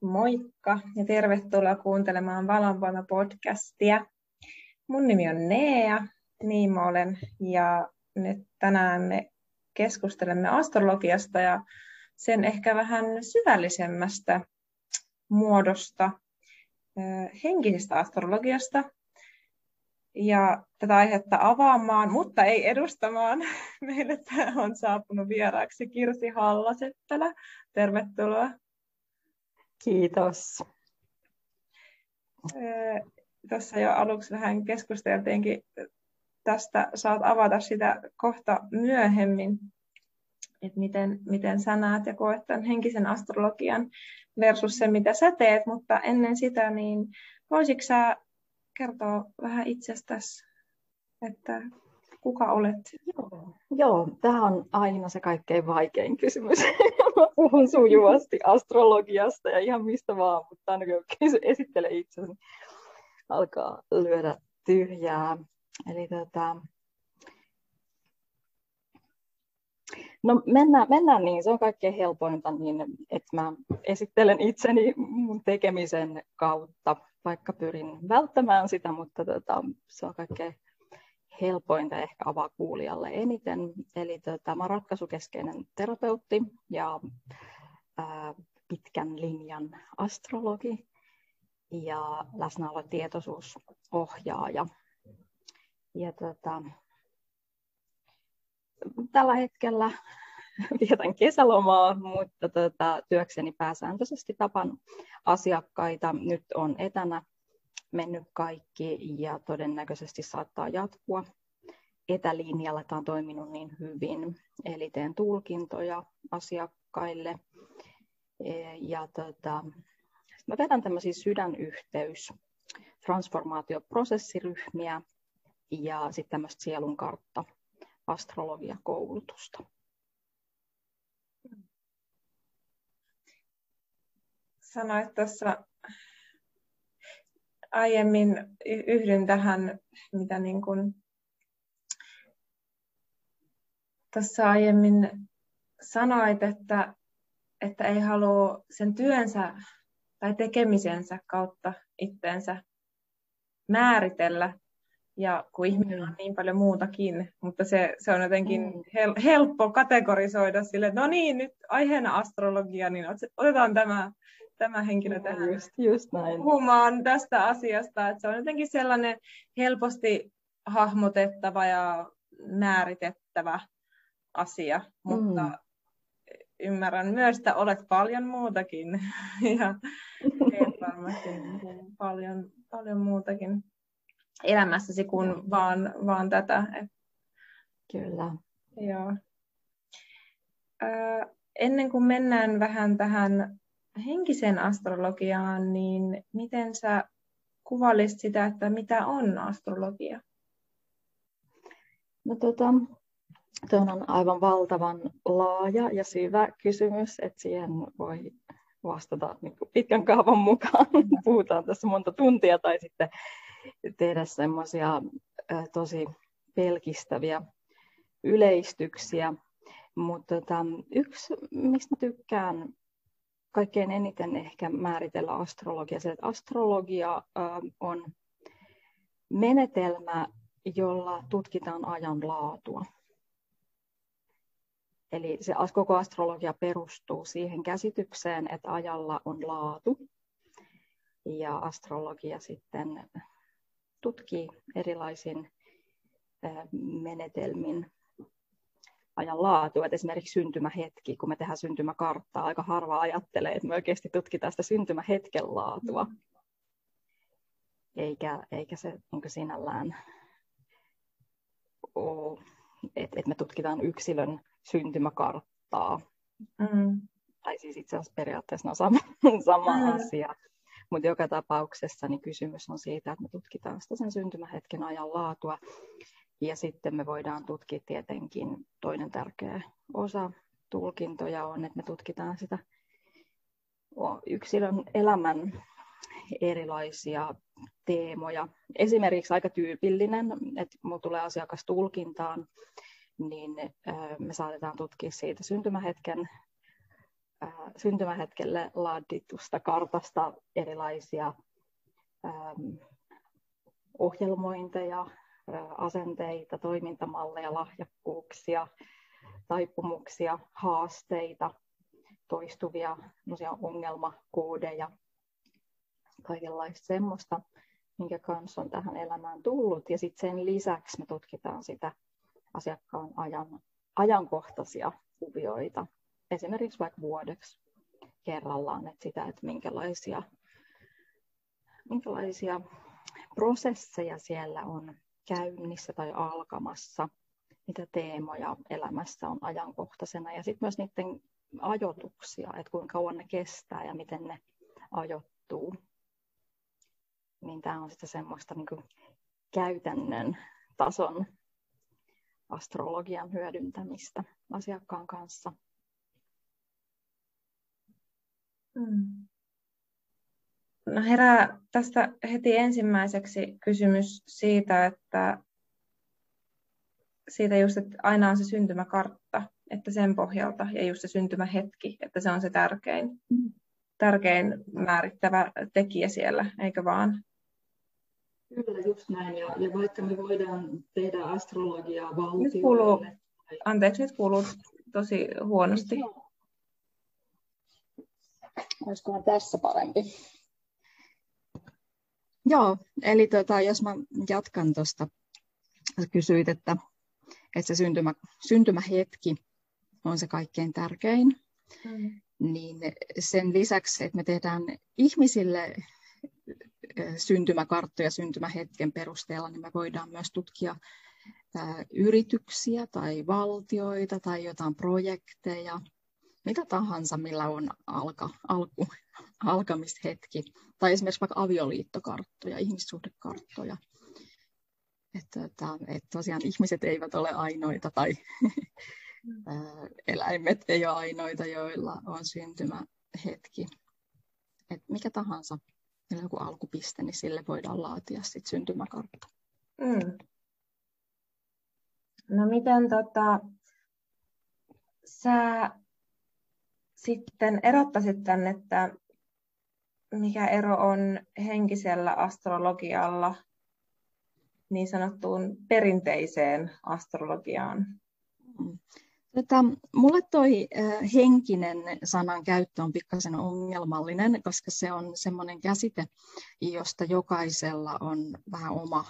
Moikka ja tervetuloa kuuntelemaan Valonpano podcastia. Mun nimi on Nea, niin mä olen, ja nyt tänään me keskustelemme astrologiasta ja sen ehkä vähän syvällisemmästä muodosta, henkisestä astrologiasta. Ja tätä aihetta avaamaan, mutta ei edustamaan, meille on saapunut vieraaksi Kirsi Hallaseppälä. Tervetuloa. Kiitos. Tuossa jo aluksi vähän keskusteltiinkin tästä. Saat avata sitä kohta myöhemmin, että miten, miten sä näet ja koet tämän henkisen astrologian versus se, mitä sä teet, mutta ennen sitä, niin voisitko sä kertoa vähän itsestäsi, että kuka olet? Joo, Joo tämä on aina se kaikkein vaikein kysymys. Mä puhun sujuvasti astrologiasta ja ihan mistä vaan, mutta aina kun esittele itsesi, niin alkaa lyödä tyhjää. Eli tota, No mennään, mennään niin, se on kaikkein helpointa niin, että mä esittelen itseni mun tekemisen kautta, vaikka pyrin välttämään sitä, mutta tota, se on kaikkein helpointa ehkä avaa kuulijalle eniten. Eli tota, mä olen ratkaisukeskeinen terapeutti ja ää, pitkän linjan astrologi ja läsnäolo tietoisuusohjaaja. Ja tota, tällä hetkellä vietän kesälomaa, mutta tota, työkseni pääsääntöisesti tapan asiakkaita. Nyt on etänä mennyt kaikki ja todennäköisesti saattaa jatkua. Etälinjalla tämä on toiminut niin hyvin, eli teen tulkintoja asiakkaille. E, ja tota, mä vedän tämmöisiä sydänyhteys, transformaatioprosessiryhmiä ja sitten tämmöistä sielunkartta astrologiakoulutusta. Sanoit tuossa aiemmin yhdyn tähän, mitä niin kuin tuossa aiemmin sanoit, että, että ei halua sen työnsä tai tekemisensä kautta itteensä määritellä, ja kun ihminen on niin paljon muutakin, mutta se, se on jotenkin mm. hel, helppo kategorisoida sille, että no niin, nyt aiheena astrologia, niin otetaan tämä tämä henkilö tähän just, just näin. puhumaan tästä asiasta. Että se on jotenkin sellainen helposti hahmotettava ja määritettävä asia, mutta mm. ymmärrän myös, että olet paljon muutakin ja teet varmasti niin paljon, paljon muutakin elämässäsi kuin vaan, vaan tätä. Kyllä. Joo. ennen kuin mennään vähän tähän henkiseen astrologiaan, niin miten sä kuvailisit sitä, että mitä on astrologia? No tota, Tuo on aivan valtavan laaja ja syvä kysymys, että siihen voi vastata niin pitkän kaavan mukaan. Puhutaan tässä monta tuntia tai sitten tehdä semmoisia tosi pelkistäviä yleistyksiä. Mutta tota, yksi, mistä tykkään kaikkein eniten ehkä määritellä astrologia. Se, että astrologia on menetelmä, jolla tutkitaan ajan laatua. Eli se koko astrologia perustuu siihen käsitykseen, että ajalla on laatu. Ja astrologia sitten tutkii erilaisin menetelmin ajan laatu. Et esimerkiksi syntymähetki, kun me tehdään syntymäkarttaa, aika harva ajattelee, että me oikeasti tutkitaan sitä syntymähetken laatua. Eikä, eikä se niin sinällään ole, että et me tutkitaan yksilön syntymäkarttaa. Mm. Tai siis itse asiassa periaatteessa on sama, sama mm. asia. Mutta joka tapauksessa niin kysymys on siitä, että me tutkitaan sitä sen syntymähetken ajan laatua ja sitten me voidaan tutkia tietenkin toinen tärkeä osa tulkintoja on, että me tutkitaan sitä yksilön elämän erilaisia teemoja. Esimerkiksi aika tyypillinen, että minulla tulee asiakas tulkintaan, niin me saatetaan tutkia siitä syntymähetken syntymähetkelle laaditusta kartasta erilaisia ohjelmointeja, asenteita, toimintamalleja, lahjakkuuksia, taipumuksia, haasteita, toistuvia ongelmakoodeja, kaikenlaista semmoista, minkä kanssa on tähän elämään tullut. Ja sitten sen lisäksi me tutkitaan sitä asiakkaan ajan, ajankohtaisia kuvioita, esimerkiksi vaikka vuodeksi kerrallaan, että sitä, että minkälaisia, minkälaisia prosesseja siellä on käynnissä tai alkamassa, mitä teemoja elämässä on ajankohtaisena ja sitten myös niiden ajoituksia, että kuinka kauan ne kestää ja miten ne ajoittuu. Niin tämä on sitten semmoista niin kuin käytännön tason astrologian hyödyntämistä asiakkaan kanssa. Mm. No herää tästä heti ensimmäiseksi kysymys siitä, että siitä just, että aina on se syntymäkartta, että sen pohjalta ja just se syntymähetki, että se on se tärkein, mm. tärkein määrittävä tekijä siellä, eikö vaan? Kyllä, just näin. Ja, ja vaikka me voidaan tehdä astrologiaa valtioille... Nyt kuuluu, anteeksi, nyt kuuluu tosi huonosti. Olisikohan tässä parempi? Joo, eli tota, jos mä jatkan tuosta, kysyit, että, että se syntymä, syntymähetki on se kaikkein tärkein, mm. niin sen lisäksi, että me tehdään ihmisille syntymäkarttoja syntymähetken perusteella, niin me voidaan myös tutkia yrityksiä tai valtioita tai jotain projekteja, mitä tahansa, millä on alka, alku, alkamishetki. Tai esimerkiksi vaikka avioliittokarttoja, ihmissuhdekarttoja. Että, että, että tosiaan ihmiset eivät ole ainoita tai eläimet ei ole ainoita, joilla on syntymähetki. Et mikä tahansa, millä joku alkupiste, niin sille voidaan laatia sit syntymäkartta. Mm. No miten tota, sä sitten erottaisit tämän, että mikä ero on henkisellä astrologialla niin sanottuun perinteiseen astrologiaan? Tota, mulle toi henkinen sanan käyttö on pikkasen ongelmallinen, koska se on semmoinen käsite, josta jokaisella on vähän oma,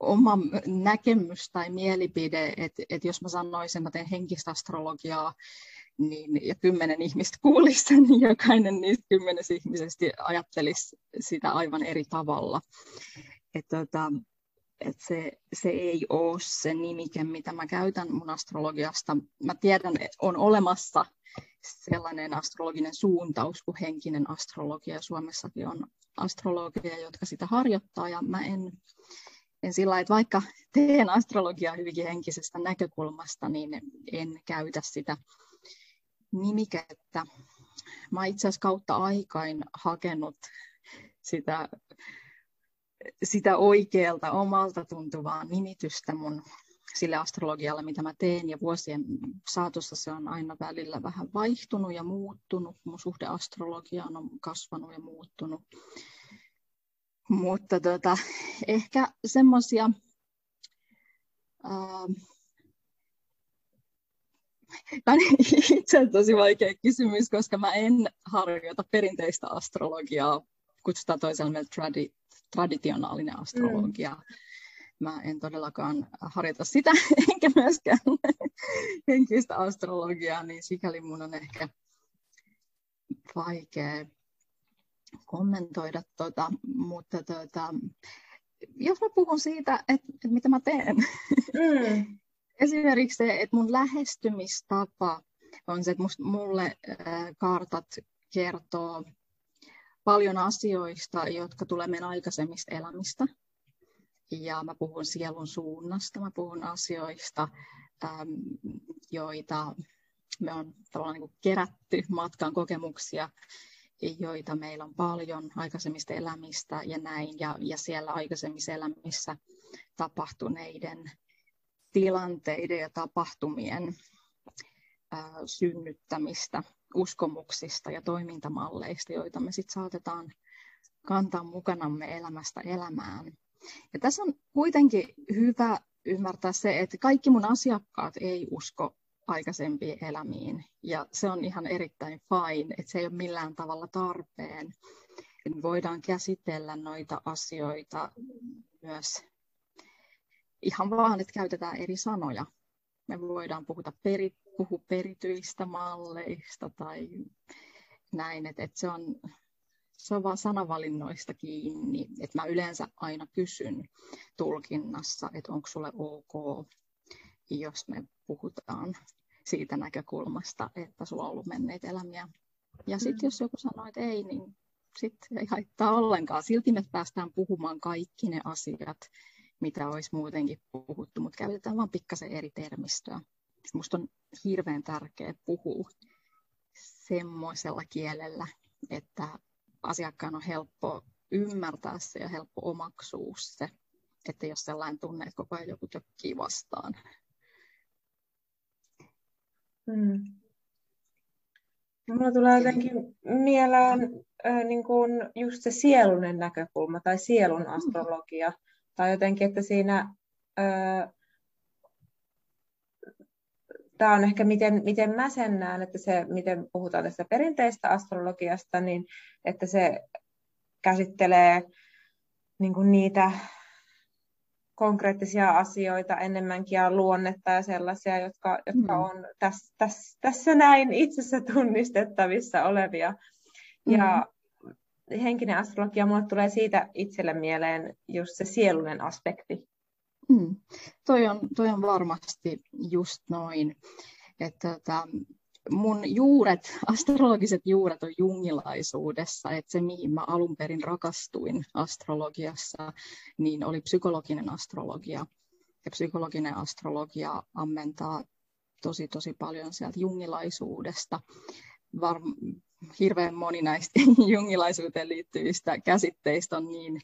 oma näkemys tai mielipide, että et jos mä sanoisin, että teen henkistä astrologiaa, niin, ja kymmenen ihmistä kuulisi niin jokainen niistä kymmenestä ihmisestä ajattelisi sitä aivan eri tavalla. Et, tota, et se, se ei ole se nimike, mitä mä käytän mun astrologiasta. Mä tiedän, että on olemassa sellainen astrologinen suuntaus kuin henkinen astrologia. Suomessakin on astrologia, jotka sitä harjoittaa, ja mä en, en sillä että vaikka teen astrologiaa hyvinkin henkisestä näkökulmasta, niin en käytä sitä nimikettä. Mä itse asiassa kautta aikain hakenut sitä, sitä oikealta omalta tuntuvaa nimitystä mun sille astrologialle, mitä mä teen, ja vuosien saatossa se on aina välillä vähän vaihtunut ja muuttunut. Mun suhde astrologiaan on kasvanut ja muuttunut. Mutta tota, ehkä semmoisia Tämä on itse tosi vaikea kysymys, koska mä en harjoita perinteistä astrologiaa, kutsutaan toisella meillä tradi- traditionaalinen astrologia. Mm. Mä en todellakaan harjoita sitä, enkä myöskään henkistä astrologiaa, niin sikäli mun on ehkä vaikea kommentoida tota, mutta tota, jos mä puhun siitä, että, että mitä mä teen, mm esimerkiksi se, että mun lähestymistapa on se, että mulle kartat kertoo paljon asioista, jotka tulee meidän aikaisemmista elämistä. Ja mä puhun sielun suunnasta, mä puhun asioista, joita me on tavallaan niin kerätty matkan kokemuksia, joita meillä on paljon aikaisemmista elämistä ja näin, ja, ja siellä aikaisemmissa elämissä tapahtuneiden tilanteiden ja tapahtumien synnyttämistä uskomuksista ja toimintamalleista, joita me sitten saatetaan kantaa mukanamme elämästä elämään. Ja tässä on kuitenkin hyvä ymmärtää se, että kaikki mun asiakkaat ei usko aikaisempiin elämiin. Ja se on ihan erittäin fine, että se ei ole millään tavalla tarpeen. Voidaan käsitellä noita asioita myös ihan vaan, että käytetään eri sanoja. Me voidaan puhuta peri, puhua perityistä malleista tai näin, että, että se on se on vaan sanavalinnoista kiinni. Että mä yleensä aina kysyn tulkinnassa, että onko sulle ok, jos me puhutaan siitä näkökulmasta, että sulla on ollut menneitä elämiä. Ja sitten mm. jos joku sanoo, että ei, niin sitten ei haittaa ollenkaan. Silti me päästään puhumaan kaikki ne asiat, mitä olisi muutenkin puhuttu, mutta käytetään vain pikkasen eri termistöä. Minusta on hirveän tärkeää puhua semmoisella kielellä, että asiakkaan on helppo ymmärtää se ja helppo omaksua se, että jos sellainen tunne, että koko ajan joku tökkii vastaan. Hmm. Mulla tulee jotenkin mieleen äh, niin kuin just se sielunen näkökulma tai sielun hmm. astrologia. Hmm. Tai jotenkin, että siinä tämä on ehkä miten, miten mä sen näen, että se, miten puhutaan tästä perinteistä astrologiasta, niin että se käsittelee niin kuin niitä konkreettisia asioita enemmänkin ja luonnetta ja sellaisia, jotka, jotka mm. on tässä, tässä, tässä näin itsessä tunnistettavissa olevia. Mm. Ja henkinen astrologia, mulle tulee siitä itselle mieleen just se sielunen aspekti. Mm. Toi, on, toi on varmasti just noin. Että, että mun juuret, astrologiset juuret on jungilaisuudessa, että se mihin mä alun perin rakastuin astrologiassa, niin oli psykologinen astrologia. Ja psykologinen astrologia ammentaa tosi tosi paljon sieltä jungilaisuudesta. Var, hirveän moni näistä jungilaisuuteen liittyvistä käsitteistä on niin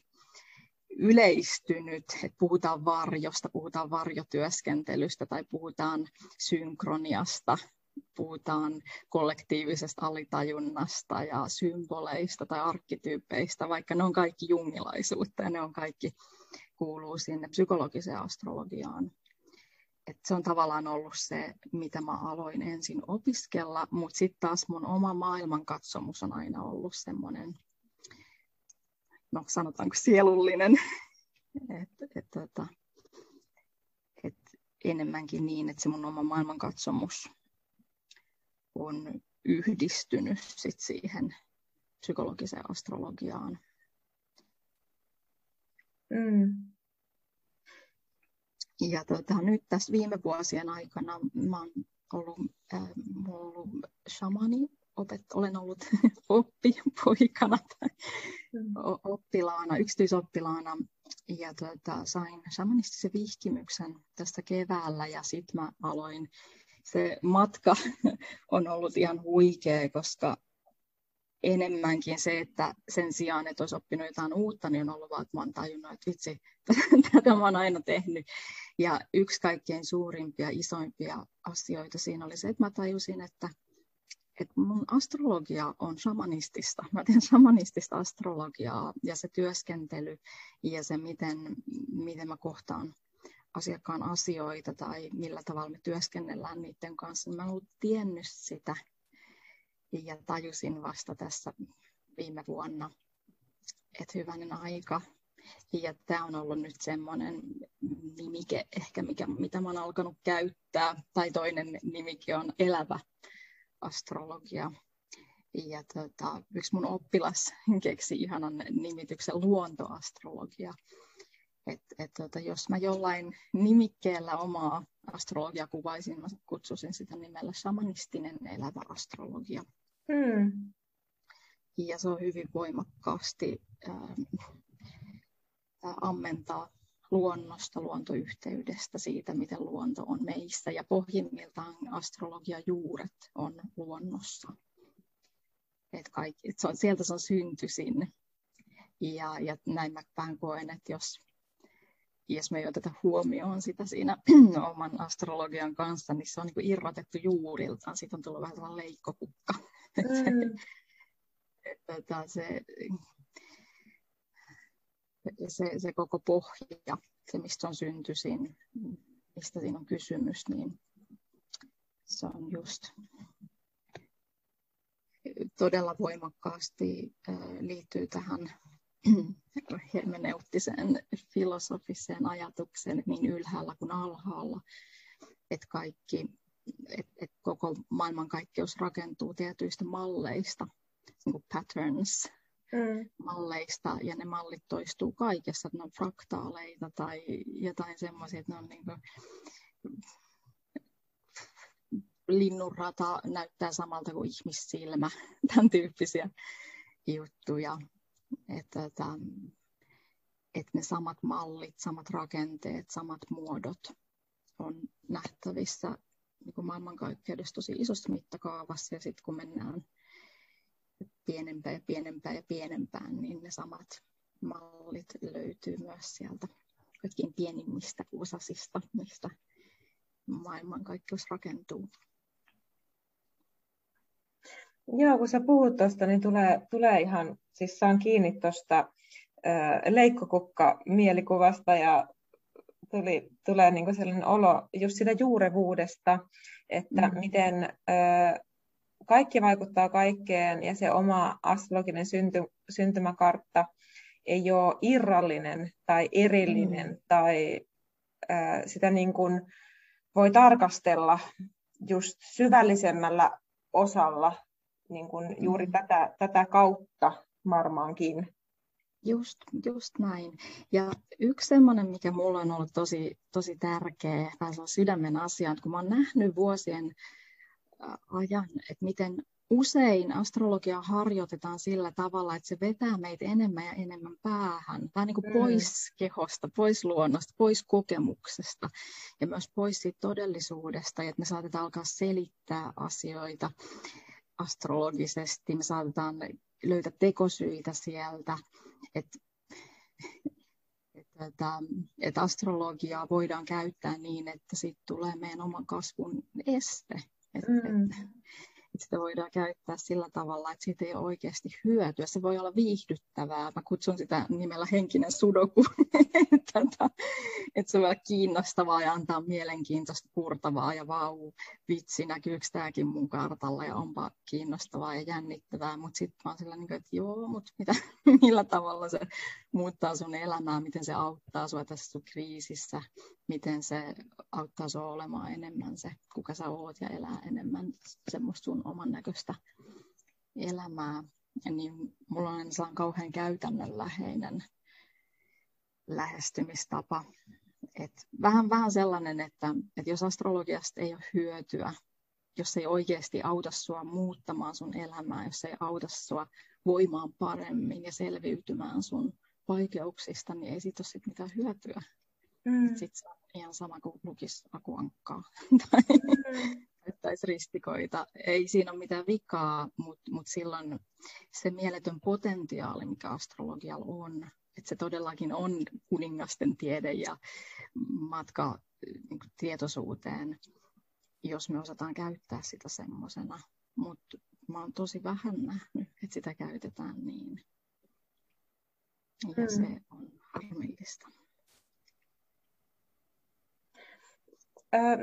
yleistynyt, että puhutaan varjosta, puhutaan varjotyöskentelystä tai puhutaan synkroniasta, puhutaan kollektiivisesta alitajunnasta ja symboleista tai arkkityypeistä, vaikka ne on kaikki jungilaisuutta ja ne on kaikki kuuluu sinne psykologiseen astrologiaan. Et se on tavallaan ollut se, mitä mä aloin ensin opiskella, mutta sitten taas mun oma maailmankatsomus on aina ollut semmoinen no sanotaanko sielullinen, että et, et, et enemmänkin niin, että se mun oma maailmankatsomus on yhdistynyt sit siihen psykologiseen astrologiaan. Mm. Ja tota, nyt tässä viime vuosien aikana mä oon ollut, äh, ollut shamani opet, olen ollut oppipoikana tai mm. oppilaana, yksityisoppilaana ja tuota, sain shamanistisen vihkimyksen tästä keväällä ja sitten mä aloin. Se matka on ollut ihan huikea, koska enemmänkin se, että sen sijaan, että olisi oppinut jotain uutta, niin on ollut vaan, että mä oon tajunnut, että vitsi, tätä mä oon aina tehnyt. Ja yksi kaikkein suurimpia, isoimpia asioita siinä oli se, että mä tajusin, että että mun astrologia on shamanistista. Mä teen shamanistista astrologiaa ja se työskentely ja se, miten, miten mä kohtaan asiakkaan asioita tai millä tavalla me työskennellään niiden kanssa. Mä en ollut tiennyt sitä ja tajusin vasta tässä viime vuonna, että hyvänen aika. Ja tämä on ollut nyt semmoinen nimike ehkä, mikä, mitä mä oon alkanut käyttää. Tai toinen nimike on elävä astrologia. Ja tota, yksi mun oppilas keksi ihanan nimityksen luontoastrologia. Et, et tota, jos mä jollain nimikkeellä omaa astrologia kuvaisin, mä kutsusin sitä nimellä shamanistinen elävä astrologia. Hmm. Ja se on hyvin voimakkaasti äh, ammentaa luonnosta, luontoyhteydestä, siitä miten luonto on meissä ja pohjimmiltaan astrologia juuret on luonnossa. Et kaikki, et se on, sieltä se on syntyisin. Ja, ja näin mä vähän koen, että jos, jos me ei oteta huomioon sitä siinä oman astrologian kanssa, niin se on niin irrotettu juuriltaan. Siitä on tullut vähän sellainen leikkokukka. Mm. Tätä, se, se, se koko pohja, se mistä on syntyisin, mistä siinä on kysymys, niin se on just todella voimakkaasti liittyy tähän hermeneuttiseen filosofiseen ajatukseen, niin ylhäällä kuin alhaalla, että kaikki, että, että koko maailmankaikkeus rakentuu tietyistä malleista, niin kuin patterns, mm. malleista, ja ne mallit toistuu kaikessa, että ne on fraktaaleita tai jotain semmoisia, että ne on niin kuin, linnunrata näyttää samalta kuin ihmissilmä, tämän tyyppisiä juttuja. Että, että, että ne samat mallit, samat rakenteet, samat muodot on nähtävissä niin kuin maailmankaikkeudessa tosi isossa mittakaavassa ja sitten kun mennään pienempään ja pienempään ja pienempään, niin ne samat mallit löytyy myös sieltä kaikkein pienimmistä osasista, mistä maailmankaikkeus rakentuu. Joo, kun sä puhut tuosta, niin tulee, tulee ihan, siis saan kiinni tuosta leikkokukka-mielikuvasta ja tuli, tulee niinku sellainen olo just sitä juurevuudesta, että mm. miten ö, kaikki vaikuttaa kaikkeen ja se oma astrologinen synty, syntymäkartta ei ole irrallinen tai erillinen mm. tai ö, sitä niin kuin voi tarkastella just syvällisemmällä osalla niin kuin juuri mm. tätä, tätä kautta varmaankin. Just, just näin. Ja yksi semmoinen, mikä mulla on ollut tosi, tosi tärkeä, tai se on sydämen asia, että kun mä oon nähnyt vuosien ajan, että miten usein astrologia harjoitetaan sillä tavalla, että se vetää meitä enemmän ja enemmän päähän, tai niin kuin mm. pois kehosta, pois luonnosta, pois kokemuksesta ja myös pois siitä todellisuudesta, että me saatetaan alkaa selittää asioita astrologisesti, me saatetaan löytää tekosyitä sieltä, että että, että, että astrologiaa voidaan käyttää niin, että siitä tulee meidän oman kasvun este. Että, mm. että, sitä voidaan käyttää sillä tavalla, että siitä ei ole oikeasti hyötyä. Se voi olla viihdyttävää. Mä kutsun sitä nimellä henkinen sudoku, että, että se voi olla kiinnostavaa ja antaa mielenkiintoista purtavaa ja vau, vitsi, näkyykö tämäkin mun kartalla ja onpa kiinnostavaa ja jännittävää. Mutta sitten mä oon sillä niin kuin, että joo, mutta mitä, millä tavalla se muuttaa sun elämää, miten se auttaa sua tässä sun kriisissä, miten se auttaa sua olemaan enemmän se, kuka sä oot ja elää enemmän semmoista sun oman näköistä elämää. Niin mulla on sellainen kauhean käytännönläheinen lähestymistapa. Et vähän, vähän sellainen, että, että jos astrologiasta ei ole hyötyä, jos ei oikeasti auta sua muuttamaan sun elämää, jos ei auta sua voimaan paremmin ja selviytymään sun vaikeuksista, niin ei siitä ole sit mitään hyötyä. Mm. Sitten se on ihan sama kuin lukisi akuankkaa mm. Käyttäisi ristikoita. Ei siinä ole mitään vikaa, mutta mut silloin se mieletön potentiaali, mikä astrologialla on, että se todellakin on kuningasten tiede ja matka niin tietoisuuteen, jos me osataan käyttää sitä semmoisena. Mutta mä oon tosi vähän nähnyt, että sitä käytetään niin. Ja mm. se on harmillista.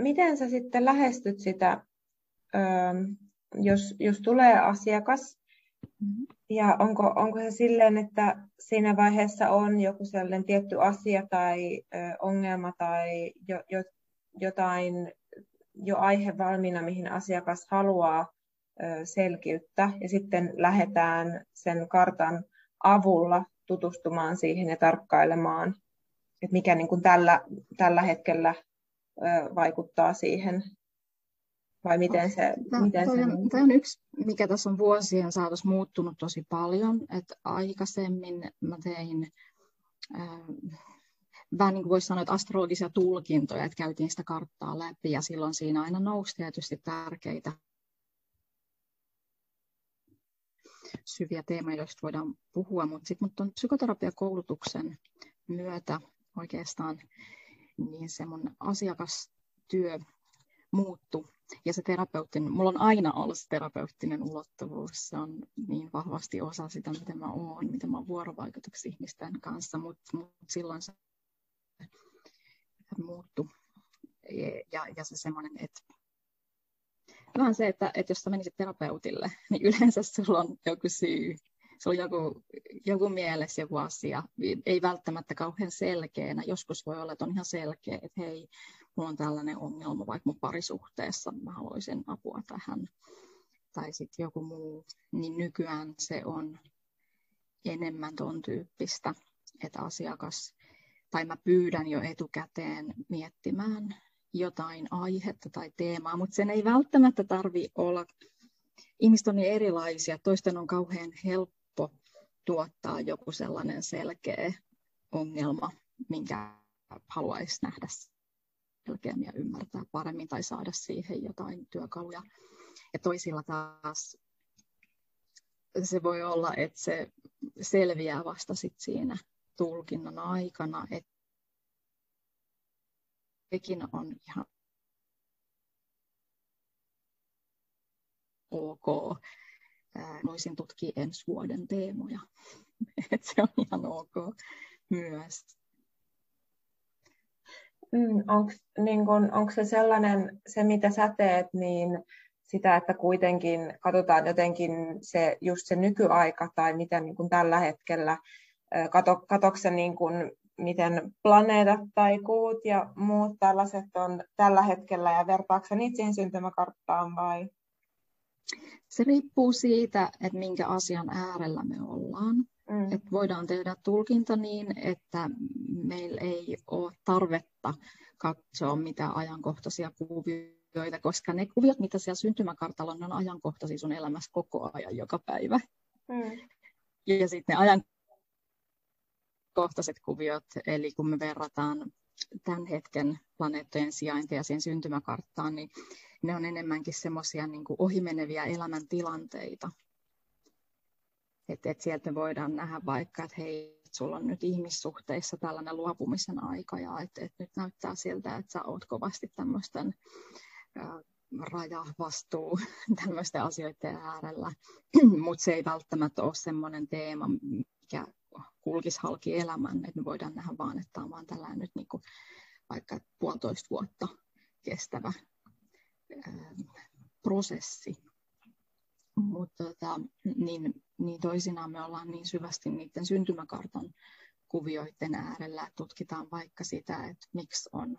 miten sä sitten lähestyt sitä, jos, jos tulee asiakas, mm-hmm. ja onko, onko se silleen, että siinä vaiheessa on joku sellainen tietty asia tai ongelma tai jo, jo, jotain jo aihe valmiina, mihin asiakas haluaa selkiyttä, ja sitten lähdetään sen kartan avulla tutustumaan siihen ja tarkkailemaan, että mikä niin kuin tällä, tällä hetkellä vaikuttaa siihen? Vai miten se... Tämä, miten toi, se on, toi on yksi, mikä tässä on vuosien saatossa muuttunut tosi paljon. Että aikaisemmin mä tein... Äh, vähän niin kuin voisi sanoa, että astrologisia tulkintoja, että käytiin sitä karttaa läpi ja silloin siinä aina nousi tietysti tärkeitä syviä teemoja, joista voidaan puhua, mutta sitten mut on psykoterapiakoulutuksen myötä oikeastaan niin se mun asiakastyö muuttu. Ja se terapeuttinen, mulla on aina ollut se terapeuttinen ulottuvuus, se on niin vahvasti osa sitä, miten mä oon, miten mä oon vuorovaikutuksessa ihmisten kanssa, mutta mut silloin se muuttu. Ja, ja se semmoinen, että vähän se, että, että jos sä menisit terapeutille, niin yleensä sulla on joku syy, sulla on joku, joku mielessä joku asia, ei välttämättä kauhean selkeänä. Joskus voi olla, että on ihan selkeä, että hei, mulla on tällainen ongelma vaikka mun parisuhteessa, mä haluaisin apua tähän. Tai sitten joku muu, niin nykyään se on enemmän ton tyyppistä, että asiakas, tai mä pyydän jo etukäteen miettimään jotain aihetta tai teemaa, mutta sen ei välttämättä tarvi olla, ihmiset on niin erilaisia, toisten on kauhean helppo tuottaa joku sellainen selkeä ongelma, minkä haluaisi nähdä selkeämmin ja ymmärtää paremmin tai saada siihen jotain työkaluja. Ja toisilla taas se voi olla, että se selviää vasta sit siinä tulkinnan aikana, että sekin on ihan ok. Voisin tutkia ensi vuoden teemoja. Et se on ihan ok myös. Mm, Onko niin onko se sellainen, se mitä sä teet, niin sitä, että kuitenkin katsotaan jotenkin se, just se nykyaika tai miten niin kuin tällä hetkellä, kato, katokse niin kuin miten planeetat tai kuut ja muut tällaiset on tällä hetkellä ja vertaako niitä siihen syntymäkarttaan vai? Se riippuu siitä, että minkä asian äärellä me ollaan. Mm. Et voidaan tehdä tulkinta niin, että meillä ei ole tarvetta katsoa mitä ajankohtaisia kuvioita, koska ne kuviot, mitä siellä syntymäkartalla on, on ajankohtaisia sun elämässä koko ajan, joka päivä. Mm. Ja sitten ne ajan kohtaiset kuviot, eli kun me verrataan tämän hetken planeettojen sijaintia siihen syntymäkarttaan, niin ne on enemmänkin semmoisia niin ohimeneviä elämäntilanteita. Että et sieltä voidaan nähdä vaikka, että hei, sulla on nyt ihmissuhteissa tällainen luopumisen aika ja että et nyt näyttää siltä, että sä oot kovasti tämmöisten raja, vastuu, tämmöisten asioiden äärellä, mutta se ei välttämättä ole semmoinen teema, mikä kulkisi halki elämän, että me voidaan nähdä vaan, että tämä on vaan tällainen nyt niin kuin vaikka puolitoista vuotta kestävä ää, prosessi. Mutta tota, niin, niin toisinaan me ollaan niin syvästi niiden syntymäkartan kuvioiden äärellä, tutkitaan vaikka sitä, että miksi on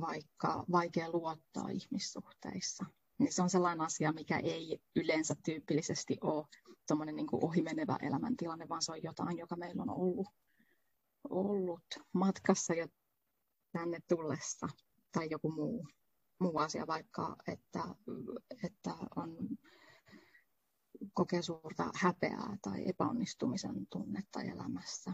vaikka vaikea luottaa ihmissuhteissa. Niin se on sellainen asia, mikä ei yleensä tyypillisesti ole tuommoinen niin ohimenevä elämäntilanne, vaan se on jotain, joka meillä on ollut, ollut matkassa jo tänne tullessa tai joku muu, muu asia, vaikka että, että on kokee suurta häpeää tai epäonnistumisen tunnetta elämässä.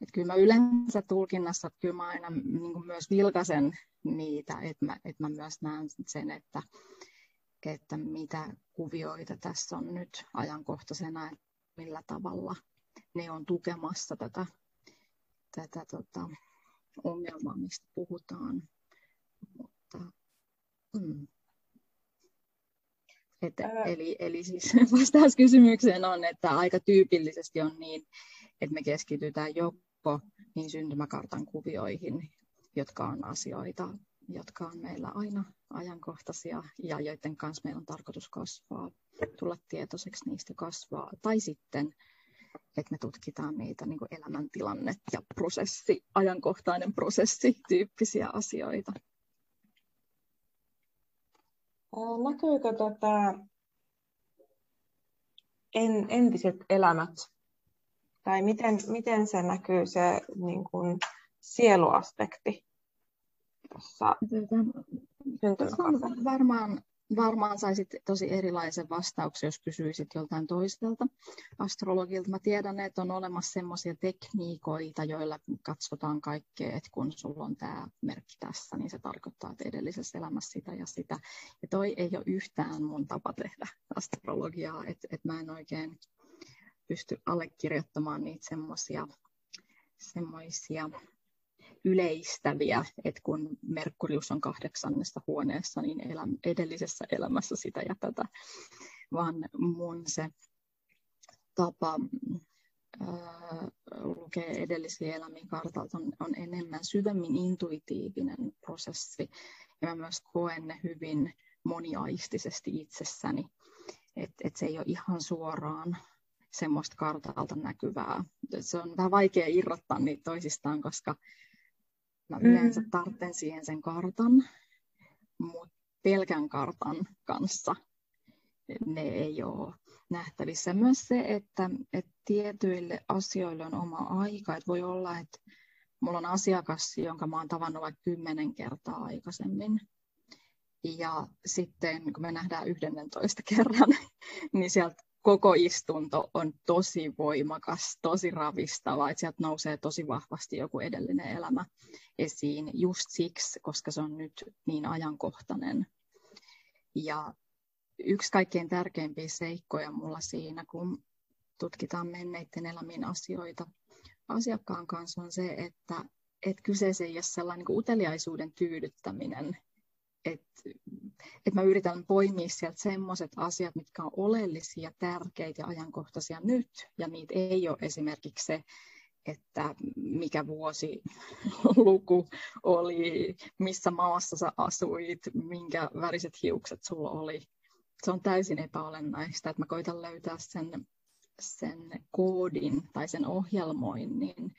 Et kyllä mä yleensä tulkinnassa, kyllä mä aina niin myös vilkaisen niitä, että mä, että mä myös näen sen, että, että mitä kuvioita tässä on nyt ajankohtaisena, että millä tavalla ne on tukemassa tätä, tätä tota, ongelmaa, mistä puhutaan. Mutta, mm. Että, Ää... eli, eli siis vastaus kysymykseen on, että aika tyypillisesti on niin, että me keskitytään joko niin syntymäkartan kuvioihin, jotka on asioita, jotka on meillä aina ajankohtaisia ja joiden kanssa meillä on tarkoitus kasvaa, tulla tietoiseksi niistä kasvaa. Tai sitten, että me tutkitaan niitä niin kuin elämäntilanne ja prosessi, ajankohtainen prosessi tyyppisiä asioita. Näkyykö tota en, entiset elämät? Tai miten, miten se näkyy se niin kuin, sieluaspekti tuossa varmaan, varmaan saisit tosi erilaisen vastauksen, jos kysyisit joltain toiselta astrologilta. Mä tiedän, että on olemassa sellaisia tekniikoita, joilla katsotaan kaikkea, että kun sulla on tämä merkki tässä, niin se tarkoittaa, että edellisessä elämässä sitä ja sitä. Ja toi ei ole yhtään mun tapa tehdä astrologiaa, että et mä en oikein pysty allekirjoittamaan niitä semmoisia semmoisia yleistäviä, että kun Merkurius on kahdeksannessa huoneessa, niin edellisessä elämässä sitä ja tätä, vaan mun se tapa lukee edellisiä elämiä kartalta on, on enemmän syvemmin intuitiivinen prosessi. Ja mä myös koen ne hyvin moniaistisesti itsessäni. Että et se ei ole ihan suoraan semmoista kartalta näkyvää. Se on vähän vaikea irrottaa niitä toisistaan, koska mä yleensä mm. tarvitsen siihen sen kartan, mutta pelkän kartan kanssa ne ei ole nähtävissä. Myös se, että, että tietyille asioille on oma aika. Että voi olla, että mulla on asiakas, jonka mä oon tavannut vaikka kymmenen kertaa aikaisemmin. Ja sitten kun me nähdään 11 kerran, niin sieltä koko istunto on tosi voimakas, tosi ravistava, että sieltä nousee tosi vahvasti joku edellinen elämä esiin just siksi, koska se on nyt niin ajankohtainen. Ja yksi kaikkein tärkeimpiä seikkoja mulla siinä, kun tutkitaan menneiden elämien asioita asiakkaan kanssa, on se, että, että kyseessä ei ole sellainen niin uteliaisuuden tyydyttäminen, että et mä yritän poimia sieltä semmoiset asiat, mitkä on oleellisia, tärkeitä ja ajankohtaisia nyt, ja niitä ei ole esimerkiksi se, että mikä vuosi luku oli, missä maassa sä asuit, minkä väriset hiukset sulla oli. Se on täysin epäolennaista, että mä koitan löytää sen, sen koodin tai sen ohjelmoinnin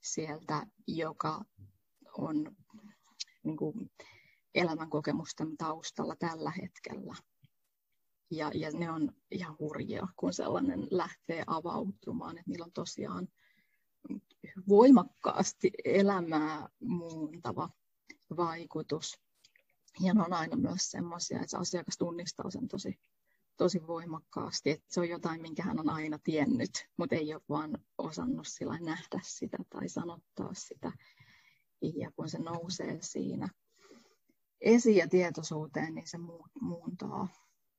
sieltä, joka on niin kuin, elämänkokemusten taustalla tällä hetkellä. Ja, ja ne on ihan hurjia, kun sellainen lähtee avautumaan, että niillä on tosiaan voimakkaasti elämää muuntava vaikutus. Ja ne on aina myös semmoisia, että se asiakas tunnistaa sen tosi, tosi voimakkaasti, että se on jotain, minkä hän on aina tiennyt, mutta ei ole vaan osannut sillä nähdä sitä tai sanottaa sitä. Ja kun se nousee siinä esiin ja tietoisuuteen, niin se muuntaa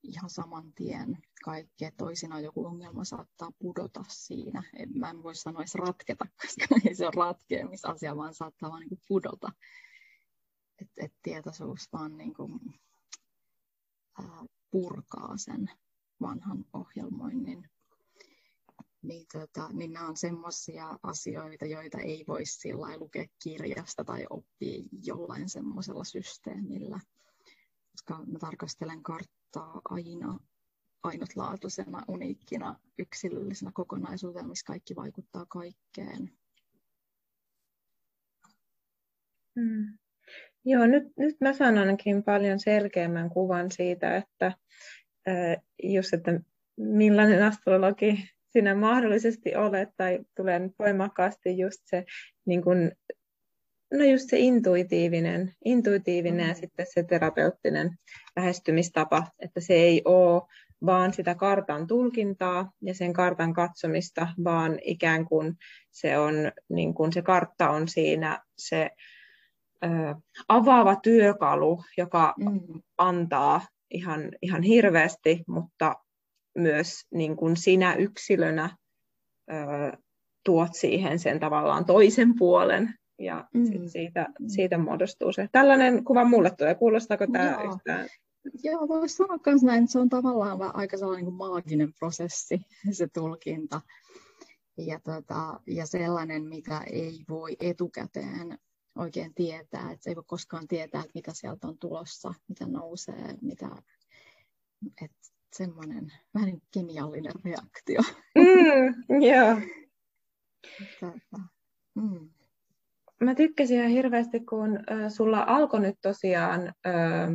ihan saman tien kaikkea. Toisinaan joku ongelma saattaa pudota siinä. En, mä en voi sanoa edes ratketa, koska ei se ole ratkeamisasia, vaan saattaa vaan niin pudota. Et, et tietoisuus vaan niin kuin, ää, purkaa sen vanhan ohjelmoinnin niin, tota, niin nämä on semmoisia asioita, joita ei voi sillä lukea kirjasta tai oppia jollain semmoisella systeemillä. Koska mä tarkastelen karttaa aina ainutlaatuisena, uniikkina, yksilöllisenä kokonaisuutena, missä kaikki vaikuttaa kaikkeen. Hmm. Joo, nyt, nyt mä saan ainakin paljon selkeämmän kuvan siitä, että äh, just, että millainen astrologi sinä mahdollisesti olet tai tulee nyt voimakkaasti just se, niin kun, no just se intuitiivinen, intuitiivinen mm. ja sitten se terapeuttinen lähestymistapa, että se ei ole vaan sitä kartan tulkintaa ja sen kartan katsomista, vaan ikään kuin se, on, niin kuin se kartta on siinä se ö, avaava työkalu, joka mm. antaa ihan, ihan hirveästi, mutta myös niin kuin sinä yksilönä ö, tuot siihen sen tavallaan toisen puolen ja mm. sit siitä, siitä muodostuu se. Tällainen kuva mulle tulee. Kuulostaako tämä Joo. yhtään? Joo, voisi sanoa myös näin, että se on tavallaan aika sellainen niin maaginen prosessi, se tulkinta. Ja, tota, ja sellainen, mitä ei voi etukäteen oikein tietää, että se ei voi koskaan tietää, että mitä sieltä on tulossa, mitä nousee, mitä, että semmoinen vähän kemiallinen reaktio. Mm, joo. mm. Mä tykkäsin ihan hirveästi, kun äh, sulla alkoi nyt tosiaan, äh,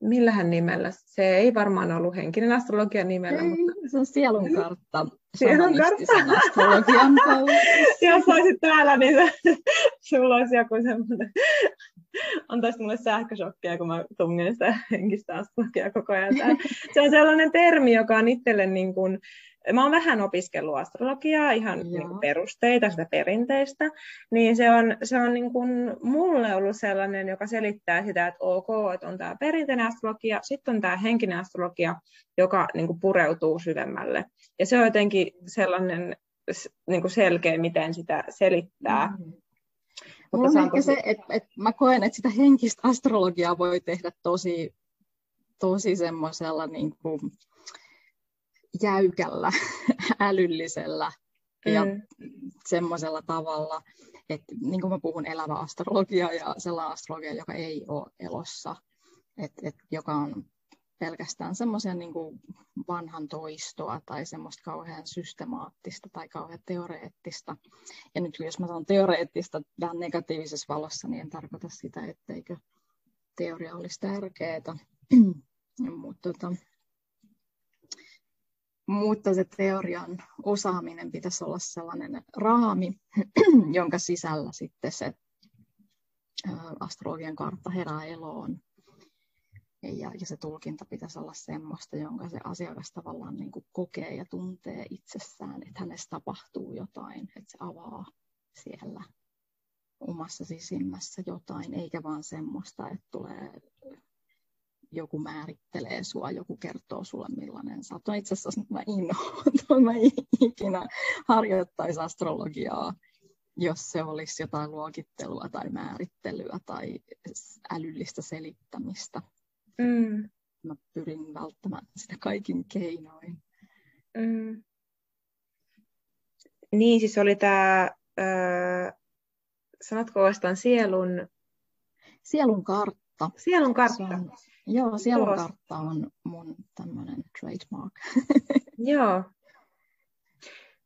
millähän nimellä, se ei varmaan ollut henkinen astrologian nimellä, ei, mutta... se on sielun kartta. Sielun kartta. astrologian Jos olisit täällä, niin se, sulla olisi joku semmoinen antaisi mulle sähköshokkia, kun mä tungen sitä henkistä astrologiaa koko ajan. Se on sellainen termi, joka on itselle niin kuin, mä oon vähän opiskellut astrologiaa, ihan niin kuin perusteita, sitä perinteistä, niin se on, se on niin kuin mulle ollut sellainen, joka selittää sitä, että ok, että on tämä perinteinen astrologia, sitten on tämä henkinen astrologia, joka niin kuin pureutuu syvemmälle. Ja se on jotenkin sellainen niin kuin selkeä, miten sitä selittää. Mm. Mulla on ehkä tosi... se, että, että mä koen, että sitä henkistä astrologiaa voi tehdä tosi, tosi semmoisella niin kuin jäykällä, älyllisellä ja mm. semmoisella tavalla, että niin kuin mä puhun elävä astrologia ja sellainen astrologia, joka ei ole elossa, että, että joka on pelkästään semmoisia niin vanhan toistoa tai semmoista kauhean systemaattista tai kauhean teoreettista. Ja nyt jos mä sanon teoreettista vähän negatiivisessa valossa, niin en tarkoita sitä, etteikö teoria olisi tärkeää. mutta, tota, mutta se teorian osaaminen pitäisi olla sellainen raami, jonka sisällä sitten se astrologian kartta herää eloon ja, ja se tulkinta pitäisi olla semmoista, jonka se asiakas tavallaan niin kuin kokee ja tuntee itsessään, että hänessä tapahtuu jotain, että se avaa siellä omassa sisimmässä jotain, eikä vaan semmoista, että tulee joku määrittelee sua, joku kertoo sulle millainen sä oot. itse asiassa mä inhoan, mä ikinä harjoittaisi astrologiaa, jos se olisi jotain luokittelua tai määrittelyä tai älyllistä selittämistä. Mm. Mä pyrin välttämään sitä kaikin keinoin. Mm. Niin, siis oli tämä, äh, sanotko vastaan sielun... Sielun kartta. Sielun kartta. on, joo, sielun kartta on mun tämmöinen trademark. joo.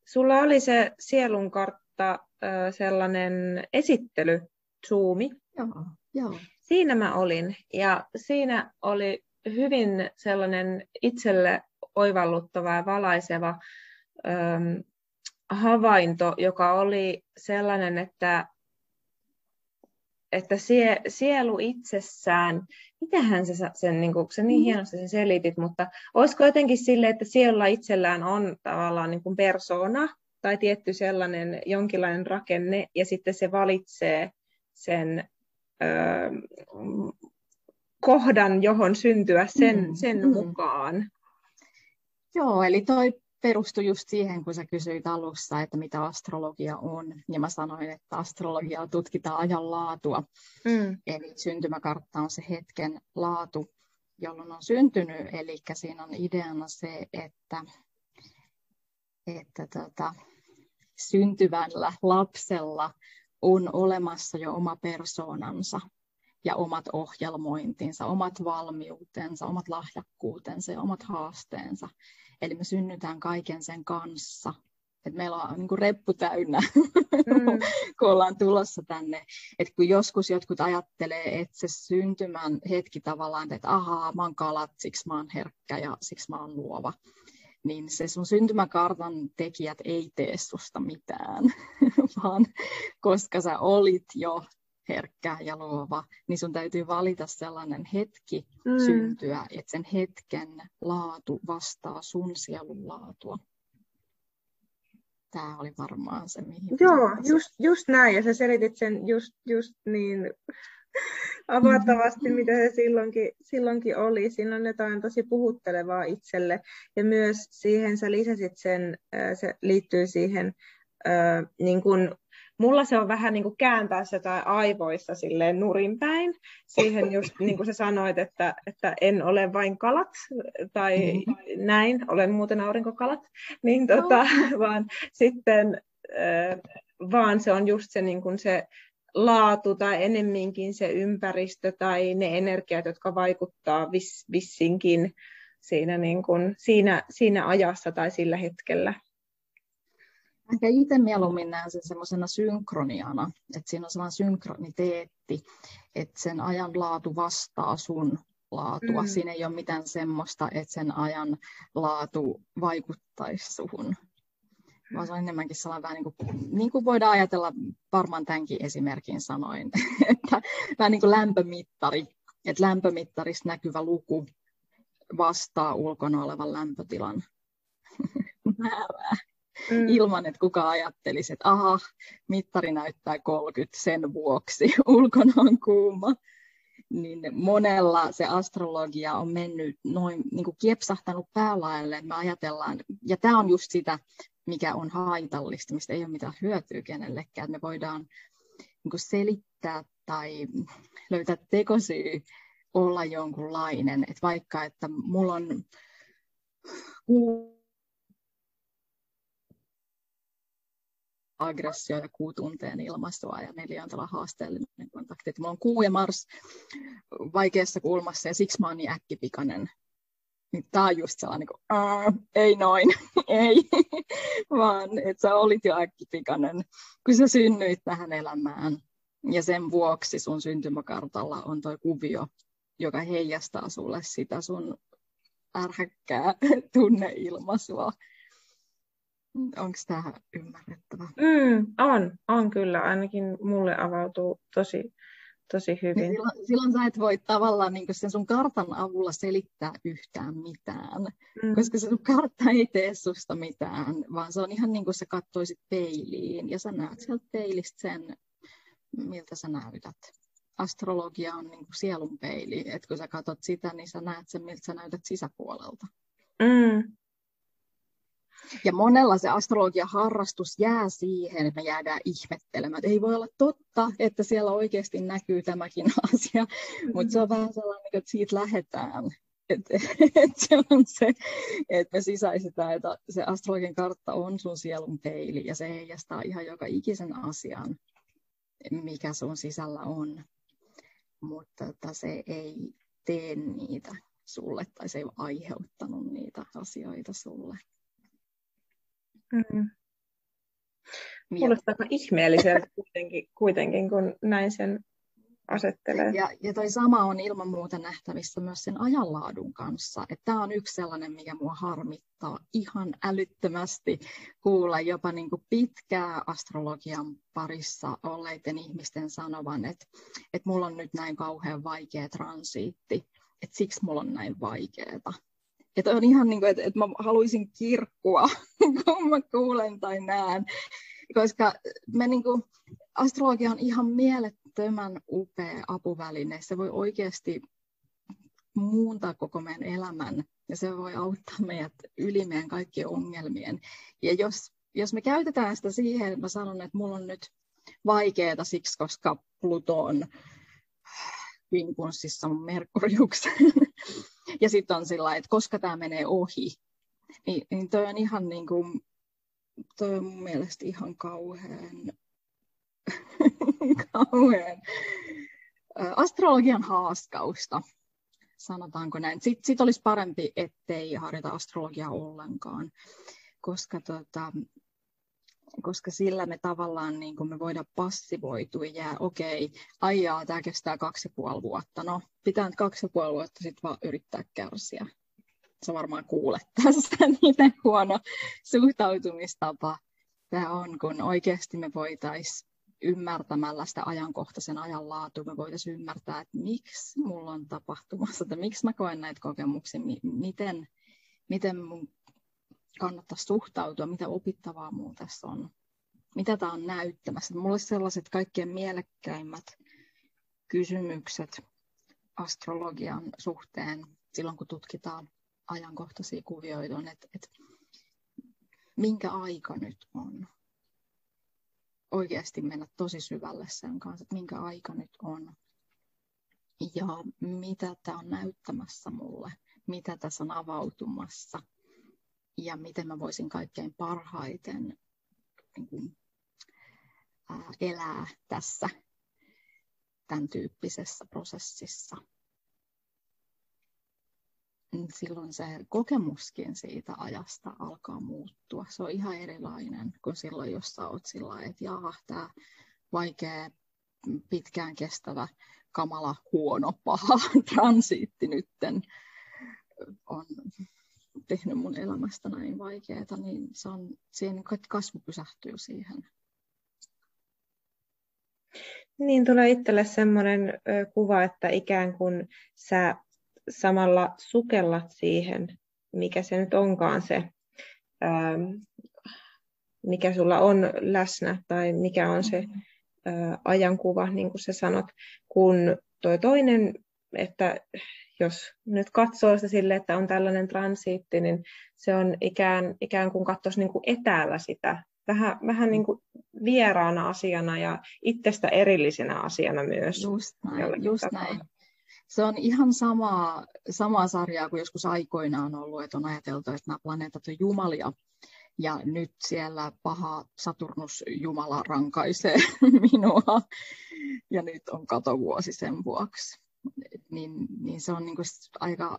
Sulla oli se sielun kartta äh, sellainen esittely, Zoomi. Joo, joo siinä mä olin. Ja siinä oli hyvin sellainen itselle oivalluttava ja valaiseva ähm, havainto, joka oli sellainen, että, että sie, sielu itsessään, mitähän se sen, niin kuin, se niin hienosti sen selitit, mutta olisiko jotenkin sille, että sielulla itsellään on tavallaan niin kuin persona tai tietty sellainen jonkinlainen rakenne, ja sitten se valitsee sen kohdan, johon syntyä sen, mm, sen mm. mukaan. Joo, eli toi perustui just siihen, kun sä kysyit alussa, että mitä astrologia on. Ja mä sanoin, että astrologia tutkitaan ajan laatua. Mm. Eli syntymäkartta on se hetken laatu, jolloin on syntynyt. Eli siinä on ideana se, että, että tota, syntyvällä lapsella on olemassa jo oma persoonansa ja omat ohjelmointinsa, omat valmiutensa, omat lahjakkuutensa ja omat haasteensa. Eli me synnytään kaiken sen kanssa. Et meillä on niin kuin reppu täynnä, mm. kun ollaan tulossa tänne. Et kun joskus jotkut ajattelee, että se syntymän hetki tavallaan, että ahaa, mä oon kalat, siksi mä oon herkkä ja siksi mä oon luova niin se sun syntymäkartan tekijät ei tee susta mitään, vaan koska sä olit jo herkkä ja luova, niin sun täytyy valita sellainen hetki mm. syntyä, että sen hetken laatu vastaa sun sielun laatua. Tämä oli varmaan se, mihin... Joo, just, just näin, ja sä selitit sen just, just niin avattavasti, mitä se silloinkin, silloinkin oli. Siinä on jotain tosi puhuttelevaa itselle. Ja myös siihen sä lisäsit sen, se liittyy siihen, niin kun, mulla se on vähän niin kuin kääntää sitä aivoissa silleen nurinpäin. Siihen just niin kuin sä sanoit, että, että en ole vain kalat tai mm-hmm. näin, olen muuten aurinkokalat, niin tota, oh. vaan sitten vaan se on just se, niin kuin se laatu tai enemminkin se ympäristö tai ne energiat, jotka vaikuttaa vis, vissinkin siinä, niin kuin, siinä, siinä ajassa tai sillä hetkellä. Ehkä itse mieluummin näen sen semmoisena synkroniana, että siinä on sellainen synkroniteetti, että sen ajan laatu vastaa sun laatua. Mm. Siinä ei ole mitään semmoista, että sen ajan laatu vaikuttaisi suhun vaan se on enemmänkin sellainen vähän niin kuin, niin kuin voidaan ajatella varmaan tämänkin esimerkin sanoin, että vähän niin kuin lämpömittari, että lämpömittarissa näkyvä luku vastaa ulkona olevan lämpötilan määrää. Mm. Ilman, että kuka ajattelisi, että aha, mittari näyttää 30 sen vuoksi, ulkona on kuuma. Niin monella se astrologia on mennyt noin niin kuin kiepsahtanut päälaelle. Me ajatellaan, ja tämä on just sitä mikä on haitallista, mistä ei ole mitään hyötyä kenellekään. Me voidaan niin selittää tai löytää tekosyy olla jonkunlainen. Et vaikka, että mulla on aggressio ja kuutunteen ilmastoa ja neljä on tällä haasteellinen kontakti. Että mulla on kuu ja Mars vaikeassa kulmassa ja siksi mä oon niin äkkipikainen. Niin tää on just sellainen, niin ei noin, ei, vaan että sä olit jo äkkipikainen, kun sä synnyit tähän elämään. Ja sen vuoksi sun syntymäkartalla on tuo kuvio, joka heijastaa sulle sitä sun ärhäkkää tunneilmaisua. Onko tämä ymmärrettävä? Mm, on, on kyllä. Ainakin mulle avautuu tosi, tosi hyvin. silloin, silloin sä et voi tavallaan niin sen sun kartan avulla selittää yhtään mitään, mm. koska se sun kartta ei tee susta mitään, vaan se on ihan niin kuin sä katsoisit peiliin ja sä näet sieltä peilistä sen, miltä sä näytät. Astrologia on niin kuin sielun peili, että kun sä katsot sitä, niin sä näet sen, miltä sä näytät sisäpuolelta. Mm. Ja monella se astrologian harrastus jää siihen, että me jäädään ihmettelemään. Että ei voi olla totta, että siellä oikeasti näkyy tämäkin asia, mutta se on vähän sellainen, että siitä lähdetään. Että et se on se, että me sisäistetään, että se astrologian kartta on sun sielun peili ja se heijastaa ihan joka ikisen asian, mikä sun sisällä on. Mutta että se ei tee niitä sulle tai se ei ole aiheuttanut niitä asioita sulle. Mm. Kuulostaa aika ihmeelliseltä kuitenkin, kuitenkin, kun näin sen asettelee. Ja, ja toi sama on ilman muuta nähtävissä myös sen ajanlaadun kanssa. Tämä on yksi sellainen, mikä mua harmittaa ihan älyttömästi kuulla jopa niin kuin pitkää astrologian parissa olleiden ihmisten sanovan, että, että mulla on nyt näin kauhean vaikea transiitti, että siksi mulla on näin vaikeaa. Että on ihan niin kuin, että, että mä haluaisin kirkkua, kun mä kuulen tai näen. Koska me niin kuin, astrologia on ihan mielettömän upea apuväline. Se voi oikeasti muuntaa koko meidän elämän ja se voi auttaa meidät yli meidän kaikkien ongelmien. Ja jos, jos me käytetään sitä siihen, että mä sanon, että mulla on nyt vaikeaa siksi, koska Pluto on vinkunssissa mun Merkuriuksen, ja sitten on sillä että koska tämä menee ohi, niin, niin toi on ihan niin kuin, toi on mun mielestä ihan kauhean, kauhean astrologian haaskausta, sanotaanko näin. Sitten sit olisi parempi, ettei harjoita astrologiaa ollenkaan, koska tota, koska sillä me tavallaan niin kuin me voidaan passivoitua ja okei, okay, aijaa, tämä kestää kaksi ja puoli vuotta. No, pitää nyt kaksi ja puoli vuotta sitten vaan yrittää kärsiä. Sä varmaan kuulet tässä, miten huono suhtautumistapa tämä on, kun oikeasti me voitaisiin ymmärtämällä sitä ajankohtaisen ajan laatua, me voitaisiin ymmärtää, että miksi mulla on tapahtumassa, että miksi mä koen näitä kokemuksia, miten, miten mun kannattaisi suhtautua, mitä opittavaa mulla tässä on, mitä tämä on näyttämässä. Mulle sellaiset kaikkein mielekkäimmät kysymykset astrologian suhteen silloin, kun tutkitaan ajankohtaisia kuvioita, on, että, että minkä aika nyt on. Oikeasti mennä tosi syvälle sen kanssa, että minkä aika nyt on. Ja mitä tämä on näyttämässä mulle, mitä tässä on avautumassa – ja miten mä voisin kaikkein parhaiten niin kuin, ää, elää tässä tämän tyyppisessä prosessissa. Silloin se kokemuskin siitä ajasta alkaa muuttua. Se on ihan erilainen kuin silloin, jos sä oot sillä että jaha, tämä vaikea, pitkään kestävä, kamala, huono, paha transiitti nytten on tehnyt mun elämästä näin vaikeaa, niin se on, siihen kaikki kasvu pysähtyy siihen. Niin tulee itselle semmoinen kuva, että ikään kuin sä samalla sukellat siihen, mikä se nyt onkaan se, ähm, mikä sulla on läsnä tai mikä on se äh, ajankuva, niin kuin sä sanot, kun toi toinen, että jos nyt katsoo sitä sille, että on tällainen transiitti, niin se on ikään, ikään kuin katsoisi niin kuin etäällä sitä vähän, vähän niin kuin vieraana asiana ja itsestä erillisenä asiana myös. Just näin, just näin. Se on ihan sama, samaa sarjaa kuin joskus aikoinaan ollut, että on ajateltu, että nämä planeetat on jumalia. Ja nyt siellä paha Saturnus Jumala rankaisee minua. Ja nyt on katovuosi sen vuoksi. Niin, niin se on niin kuin aika,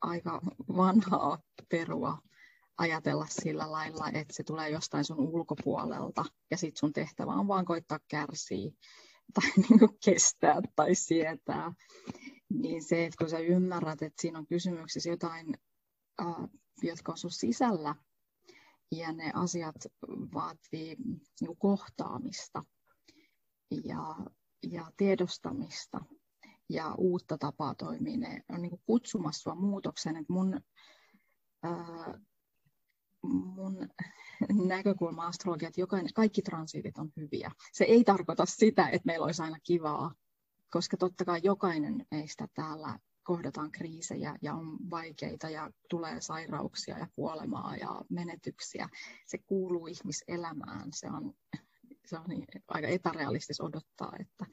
aika vanhaa perua ajatella sillä lailla, että se tulee jostain sun ulkopuolelta ja sit sun tehtävä on vaan koittaa kärsiä tai niin kuin kestää tai sietää. Niin se, että kun sä ymmärrät, että siinä on kysymyksessä jotain, äh, jotka on sun sisällä ja ne asiat vaatii niin kohtaamista ja, ja tiedostamista ja uutta tapaa toimia. Ne on niin kutsumassa sua muutokseen. Että mun, ää, mun näkökulma astrologia, että jokainen, kaikki transiitit on hyviä. Se ei tarkoita sitä, että meillä olisi aina kivaa, koska totta kai jokainen meistä täällä kohdataan kriisejä ja on vaikeita ja tulee sairauksia ja kuolemaa ja menetyksiä. Se kuuluu ihmiselämään. Se on, se on niin aika epärealistis odottaa, että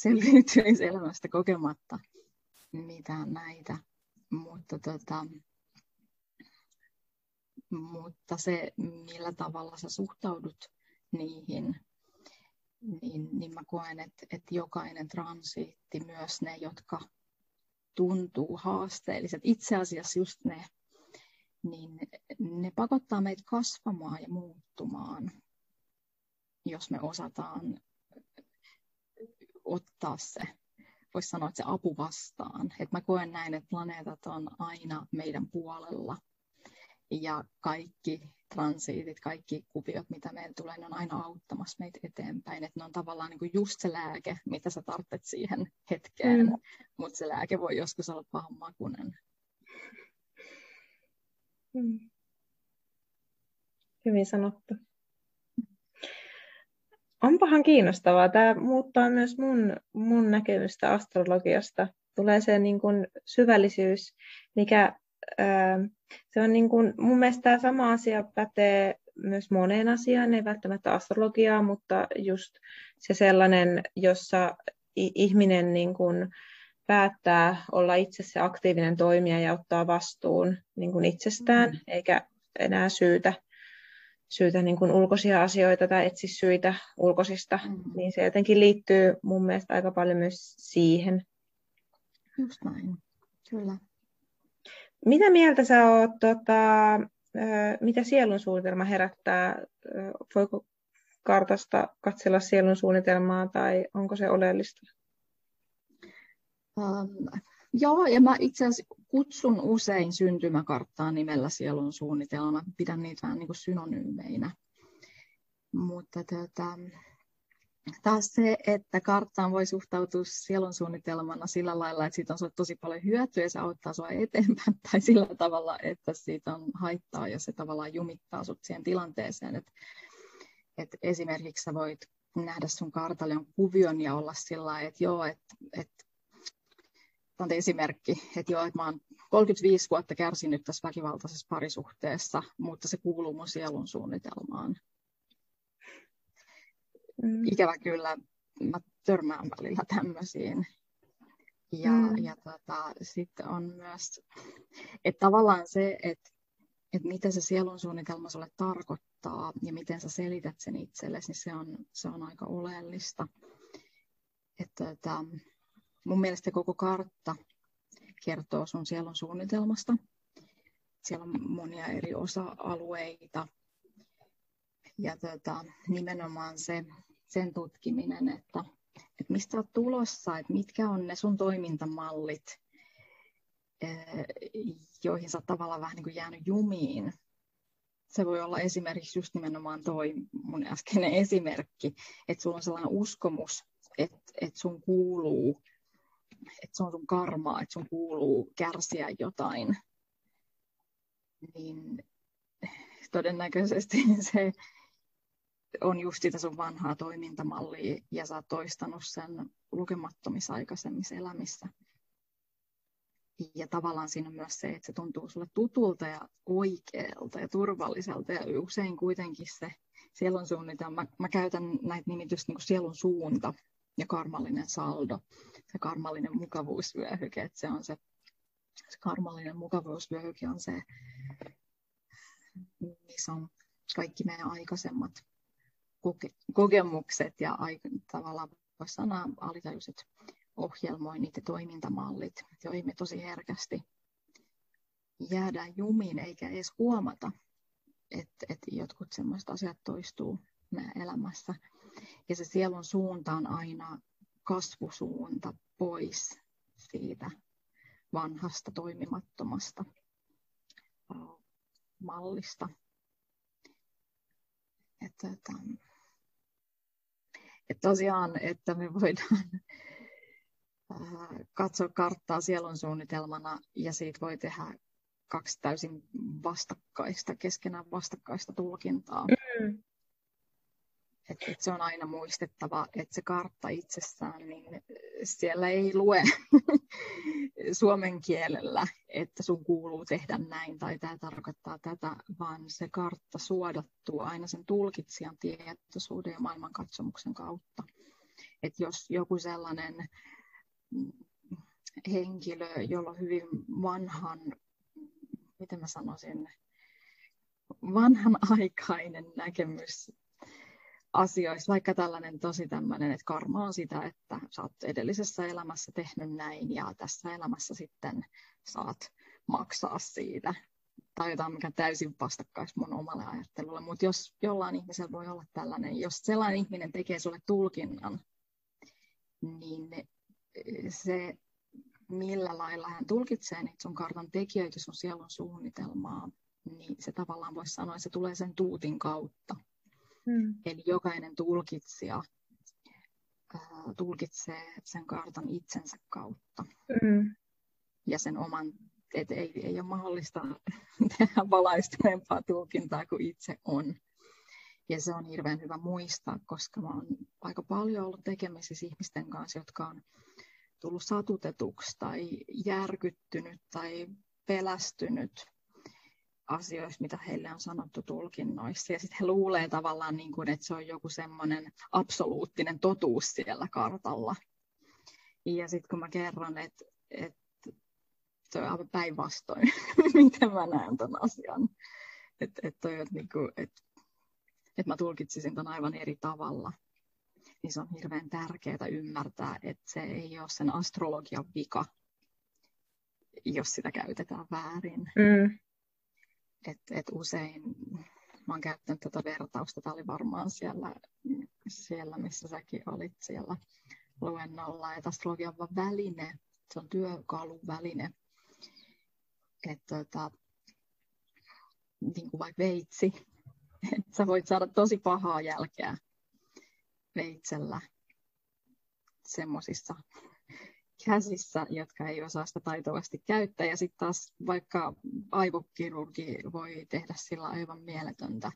selviytyisi elämästä kokematta mitään näitä. Mutta, tota, mutta se, millä tavalla sä suhtaudut niihin, niin, niin mä koen, että, että jokainen transiitti, myös ne, jotka tuntuu haasteelliset, itse asiassa just ne, niin ne pakottaa meitä kasvamaan ja muuttumaan, jos me osataan ottaa se, voisi sanoa, että se apu vastaan. Et mä koen näin, että planeetat on aina meidän puolella ja kaikki transiitit, kaikki kuviot, mitä meillä tulee, ne on aina auttamassa meitä eteenpäin. Että ne on tavallaan niin kuin just se lääke, mitä sä tarvitset siihen hetkeen, mm. mutta se lääke voi joskus olla pahan makunen. Mm. Hyvin sanottu. Onpahan kiinnostavaa. Tämä muuttaa myös mun, mun näkemystä astrologiasta. Tulee se niin kuin syvällisyys, mikä se on niin kuin, mun mielestä tämä sama asia pätee myös moneen asiaan, ei välttämättä astrologiaa, mutta just se sellainen, jossa ihminen niin kuin päättää olla itse se aktiivinen toimija ja ottaa vastuun niin kuin itsestään, mm. eikä enää syytä, syytä niin kuin ulkoisia asioita tai etsi syitä ulkoisista, mm. niin se jotenkin liittyy mun mielestä aika paljon myös siihen. Just näin, kyllä. Mitä mieltä sä oot, tota, mitä sielun suunnitelma herättää? Voiko kartasta katsella sielun suunnitelmaa tai onko se oleellista? Um, joo, ja mä itse asiassa kutsun usein syntymäkarttaa nimellä sielun suunnitelma. Pidän niitä vähän niin kuin synonyymeinä. Mutta tota, taas se, että karttaan voi suhtautua sielun suunnitelmana sillä lailla, että siitä on tosi paljon hyötyä ja se auttaa sinua eteenpäin, tai sillä tavalla, että siitä on haittaa ja se tavallaan jumittaa sinut siihen tilanteeseen. Että, että esimerkiksi sä voit nähdä sun kartalle kuvion ja olla sillä lailla, että joo, että, että on esimerkki, että joo, että mä oon 35 vuotta kärsinyt tässä väkivaltaisessa parisuhteessa, mutta se kuuluu mun sielun suunnitelmaan. Mm. Ikävä kyllä mä törmään välillä tämmöisiin. Ja, mm. ja tota, sitten on myös, että tavallaan se, että, että mitä se sielun suunnitelma sulle tarkoittaa ja miten sä selität sen itsellesi, niin se on, se on aika oleellista. Että, tota, mun mielestä koko kartta kertoo sun sielun suunnitelmasta. Siellä on monia eri osa-alueita. Ja tota, nimenomaan se, sen tutkiminen, että, että mistä olet tulossa, että mitkä on ne sun toimintamallit, eh, joihin sä tavallaan vähän niin kuin jäänyt jumiin. Se voi olla esimerkiksi just nimenomaan toi mun äskeinen esimerkki, että sulla on sellainen uskomus, että, että sun kuuluu, että se on sun karmaa, että sun kuuluu kärsiä jotain. Niin todennäköisesti se on just sitä sun vanhaa toimintamallia ja sä oot toistanut sen lukemattomissa aikaisemmissa elämissä. Ja tavallaan siinä on myös se, että se tuntuu sulle tutulta ja oikealta ja turvalliselta. Ja usein kuitenkin se sielun suunnitelma, mä, mä käytän näitä nimitystä niin kuin sielun suunta ja karmallinen saldo. Se karmallinen mukavuusvyöhyke, että se on se, se karmallinen mukavuusvyöhyke on se, missä on kaikki meidän aikaisemmat koke- kokemukset ja aika, tavallaan voisi sanoa alitajuiset ohjelmoinnit ja toimintamallit, joihin me tosi herkästi jäädään jumiin eikä edes huomata, että, että jotkut sellaiset asiat toistuu meidän elämässä. Ja se sielun suunta on aina kasvusuunta pois siitä vanhasta toimimattomasta mallista. Että, että, että tosiaan, että me voidaan katsoa karttaa sielun suunnitelmana ja siitä voi tehdä kaksi täysin vastakkaista, keskenään vastakkaista tulkintaa. Mm. Et, et se on aina muistettava, että se kartta itsessään, niin siellä ei lue suomen kielellä, että sun kuuluu tehdä näin tai tämä tarkoittaa tätä, vaan se kartta suodattuu aina sen tulkitsijan tietoisuuden ja maailmankatsomuksen kautta. Et jos joku sellainen henkilö, jolla on hyvin vanhan, miten mä sanoisin, vanhanaikainen näkemys asioissa, vaikka tällainen tosi tämmöinen, että karma on sitä, että sä oot edellisessä elämässä tehnyt näin ja tässä elämässä sitten saat maksaa siitä. Tai jotain, mikä täysin vastakkaisi mun omalle ajattelulle. Mutta jos jollain ihmisellä voi olla tällainen, jos sellainen ihminen tekee sulle tulkinnan, niin se, millä lailla hän tulkitsee niitä sun kartan tekijöitä, sun sielun suunnitelmaa, niin se tavallaan voisi sanoa, että se tulee sen tuutin kautta. Mm. Eli jokainen tulkitsija äh, tulkitsee sen kartan itsensä kautta. Mm. Ja sen oman, että ei, ei ole mahdollista tehdä valaistuneempaa tulkintaa kuin itse on. Ja se on hirveän hyvä muistaa, koska mä oon aika paljon ollut tekemisissä ihmisten kanssa, jotka on tullut satutetuksi tai järkyttynyt tai pelästynyt asioista, mitä heille on sanottu tulkinnoissa. Ja sitten he luulee tavallaan, niin kuin, että se on joku semmoinen absoluuttinen totuus siellä kartalla. Ja sitten kun mä kerron, että, että se on aivan päinvastoin, miten mä näen tämän asian. Että että, niin kuin, että, että mä tulkitsisin tämän aivan eri tavalla niin se on hirveän tärkeää ymmärtää, että se ei ole sen astrologian vika, jos sitä käytetään väärin. Mm. Et, et usein mä oon käyttänyt tätä vertausta, tämä oli varmaan siellä, siellä missä säkin olit siellä luennolla, että astrologia on väline, se on työkaluväline. Että tota, niin kuin vaikka veitsi, että sä voit saada tosi pahaa jälkeä veitsellä semmoisissa käsissä, jotka ei osaa sitä taitavasti käyttää. Ja sitten taas vaikka aivokirurgi voi tehdä sillä aivan mieletöntä,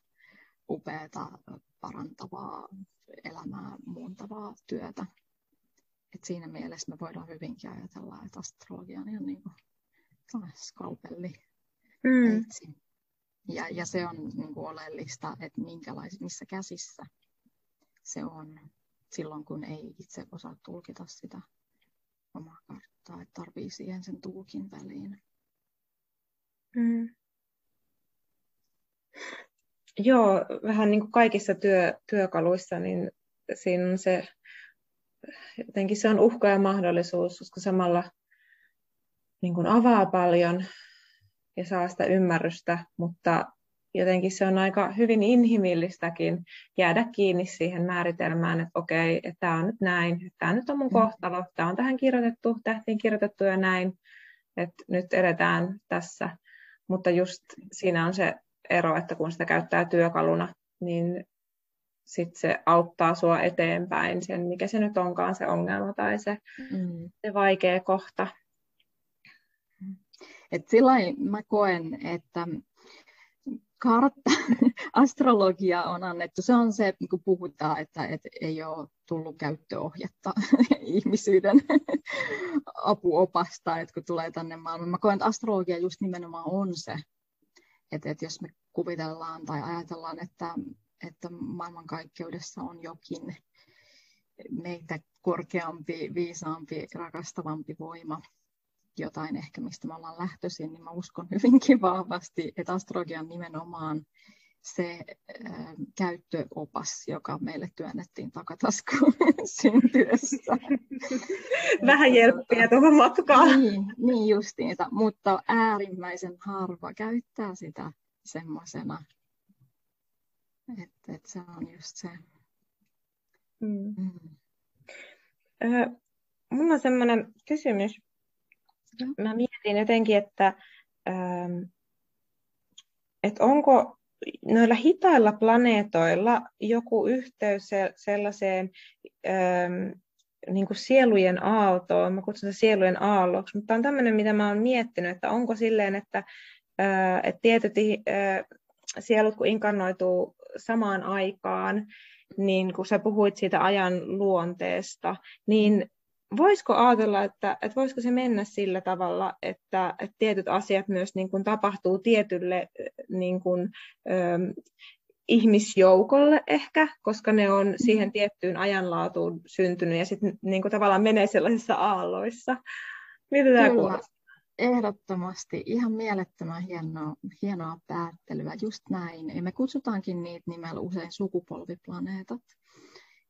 upeata, parantavaa elämää muuntavaa työtä. Et siinä mielessä me voidaan hyvinkin ajatella, että astrologia on ihan niin kuin skalpelli. Mm. Ja, ja se on niin kuin oleellista, että missä käsissä se on silloin, kun ei itse osaa tulkita sitä omaa karttaa, että tarvii siihen sen tulkin väliin. Mm. Joo, vähän niin kuin kaikissa työ, työkaluissa, niin siinä on se, jotenkin se on uhka ja mahdollisuus, koska samalla niin kuin avaa paljon ja saa sitä ymmärrystä, mutta jotenkin se on aika hyvin inhimillistäkin jäädä kiinni siihen määritelmään, että okei, että tämä on nyt näin, tämä nyt on mun mm. kohtalo, tämä on tähän kirjoitettu, tähtiin kirjoitettu ja näin, että nyt edetään tässä. Mutta just siinä on se ero, että kun sitä käyttää työkaluna, niin sitten se auttaa sua eteenpäin sen, mikä se nyt onkaan se ongelma tai se, mm. se vaikea kohta. Et sillä mä koen, että kartta, astrologia on annettu. Se on se, kun puhutaan, että, että ei ole tullut käyttöohjetta ihmisyyden apuopasta, että kun tulee tänne maailmaan. Mä koen, että astrologia just nimenomaan on se, että, että jos me kuvitellaan tai ajatellaan, että, että maailmankaikkeudessa on jokin meitä korkeampi, viisaampi, rakastavampi voima, jotain ehkä, mistä me ollaan lähtöisin, niin mä uskon hyvinkin vahvasti, että astrologia on nimenomaan se äh, käyttöopas, joka meille työnnettiin takataskuun syntyessä. Vähän jerppiä tuohon matkaan. Niin, niin justiinsa, mutta äärimmäisen harva käyttää sitä semmoisena, että, että se on just se. Mm. Mm. Öö, mulla on semmoinen kysymys. Mä mietin jotenkin, että, ähm, että onko noilla hitailla planeetoilla joku yhteys sellaiseen ähm, niin kuin sielujen aaltoon, mä kutsun sitä sielujen aalloksi, mutta on tämmöinen, mitä mä oon miettinyt, että onko silleen, että, äh, että tietyt äh, sielut, kun inkarnoituu samaan aikaan, niin kun sä puhuit siitä ajan luonteesta, niin voisiko ajatella, että, että voisiko se mennä sillä tavalla, että, että tietyt asiat myös niin kuin tapahtuu tietylle niin kuin, ö, ihmisjoukolle ehkä, koska ne on siihen tiettyyn ajanlaatuun syntynyt ja sitten niin kuin tavallaan menee sellaisissa aalloissa. Mitä tämä kuulostaa? Ehdottomasti. Ihan mielettömän hienoa, hienoa päättelyä. Just näin. Ja me kutsutaankin niitä nimellä usein sukupolviplaneetat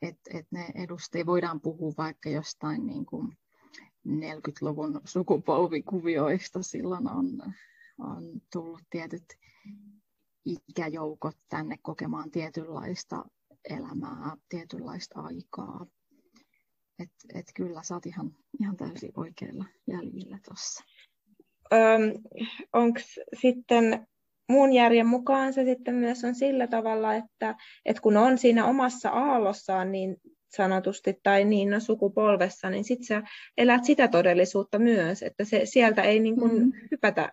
että et ne edustajia voidaan puhua vaikka jostain niin kuin 40-luvun sukupolvikuvioista. Silloin on, on tullut tietyt ikäjoukot tänne kokemaan tietynlaista elämää, tietynlaista aikaa. Et, et kyllä sä oot ihan, ihan täysin oikeilla jäljillä tuossa. Onko sitten mun järjen mukaan se sitten myös on sillä tavalla, että, että kun on siinä omassa aallossaan niin sanotusti tai niin no, sukupolvessa, niin sitten sä elät sitä todellisuutta myös, että se, sieltä ei niin kuin mm. hypätä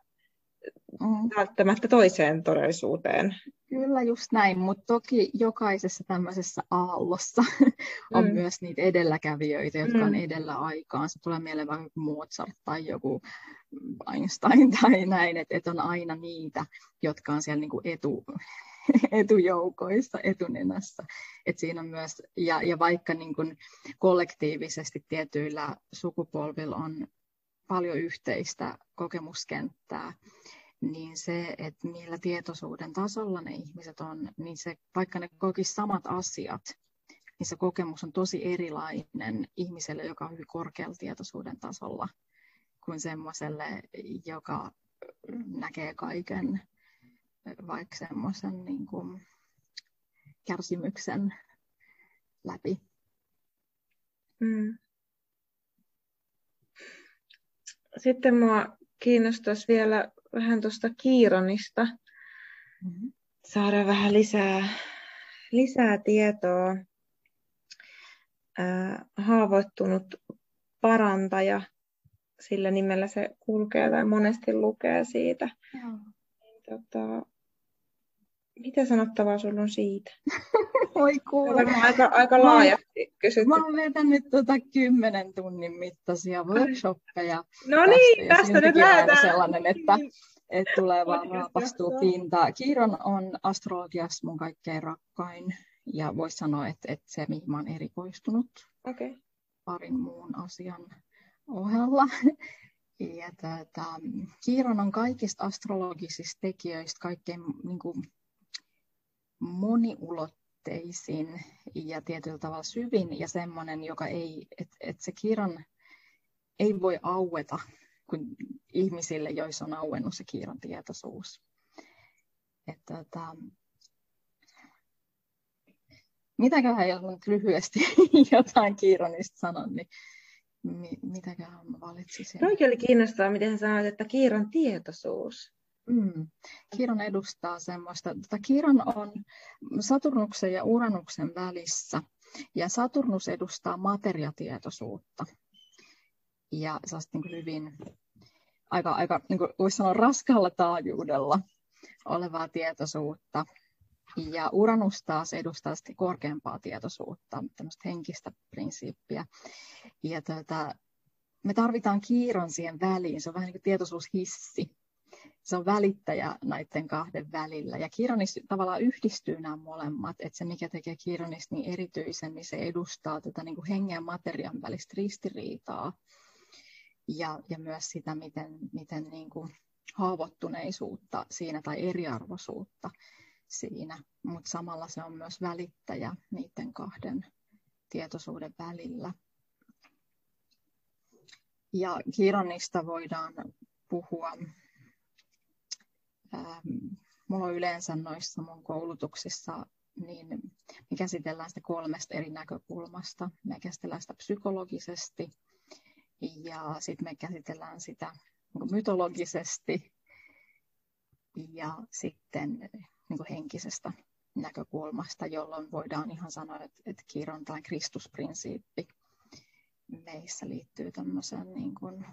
mm. välttämättä toiseen todellisuuteen. Kyllä just näin, mutta toki jokaisessa tämmöisessä aallossa on mm. myös niitä edelläkävijöitä, jotka mm. on edellä aikaan. Se tulee mieleen vaikka Mozart tai joku Einstein tai näin, että et on aina niitä, jotka on siellä niinku etu, etujoukoissa, etunenässä. Et siinä on myös, ja, ja vaikka niin kun kollektiivisesti tietyillä sukupolvilla on paljon yhteistä kokemuskenttää, niin se, että millä tietoisuuden tasolla ne ihmiset on, niin se, vaikka ne kokisivat samat asiat, niin se kokemus on tosi erilainen ihmiselle, joka on hyvin korkealla tietoisuuden tasolla, kuin semmoiselle, joka näkee kaiken vaikka semmoisen niin kuin kärsimyksen läpi. Mm. Sitten mua kiinnostaisi vielä vähän tuosta Kiironista. Mm-hmm. Saada vähän lisää, lisää tietoa. Haavoittunut parantaja, sillä nimellä se kulkee tai monesti lukee siitä. Joo. Tota, mitä sanottavaa sinulla on siitä? Oi kuule. aika, aika laajasti kysytty. Mä oon vetänyt tuota kymmenen tunnin mittaisia workshoppeja. No niin, tästä, tästä nyt lähdetään. sellainen, että, että tulee vaan raapastuu pintaa. Kiiron on astrologiassa mun kaikkein rakkain ja voisi sanoa, että, että se mihin mä oon erikoistunut okay. parin muun asian ohella. Ja tätä, Kiiron on kaikista astrologisista tekijöistä kaikkein niin kuin, moniulotteisin ja tietyllä tavalla syvin ja semmoinen, joka ei, että et se Kiiron ei voi aueta kuin ihmisille, joissa on auennut se Kiiron tietoisuus. Että, että, mitäköhän jos nyt lyhyesti jotain Kiironista sanon, niin mi- mitäköhän valitsisin? Toikin oli kiinnostavaa, miten sanoit, että Kiiron tietoisuus. Mm. Kiiron edustaa semmoista, tota, Kiiron on Saturnuksen ja Uranuksen välissä, ja Saturnus edustaa materiatietoisuutta. Ja se on niin hyvin, aika, aika niin kuin voisi sanoa raskaalla taajuudella olevaa tietoisuutta. Ja Uranus taas edustaa korkeampaa tietoisuutta, tämmöistä henkistä prinsiippiä. Ja tuota, me tarvitaan kiiron siihen väliin, se on vähän niin kuin tietoisuushissi. Se on välittäjä näiden kahden välillä. Ja Kironis tavallaan yhdistyy nämä molemmat, että se mikä tekee Kironista niin erityisen, niin se edustaa tätä niin kuin hengen ja materian välistä ristiriitaa. Ja, ja myös sitä, miten, miten niin kuin haavoittuneisuutta siinä tai eriarvoisuutta siinä, mutta samalla se on myös välittäjä niiden kahden tietoisuuden välillä. Ja Kironista voidaan puhua. Ähm, mulla on yleensä noissa mun koulutuksissa, niin me käsitellään sitä kolmesta eri näkökulmasta. Me käsitellään sitä psykologisesti ja sitten me käsitellään sitä niin mytologisesti ja sitten niin henkisestä näkökulmasta, jolloin voidaan ihan sanoa, että, että kiiron tai kristusprinsiippi meissä liittyy tämmöiseen niin kuin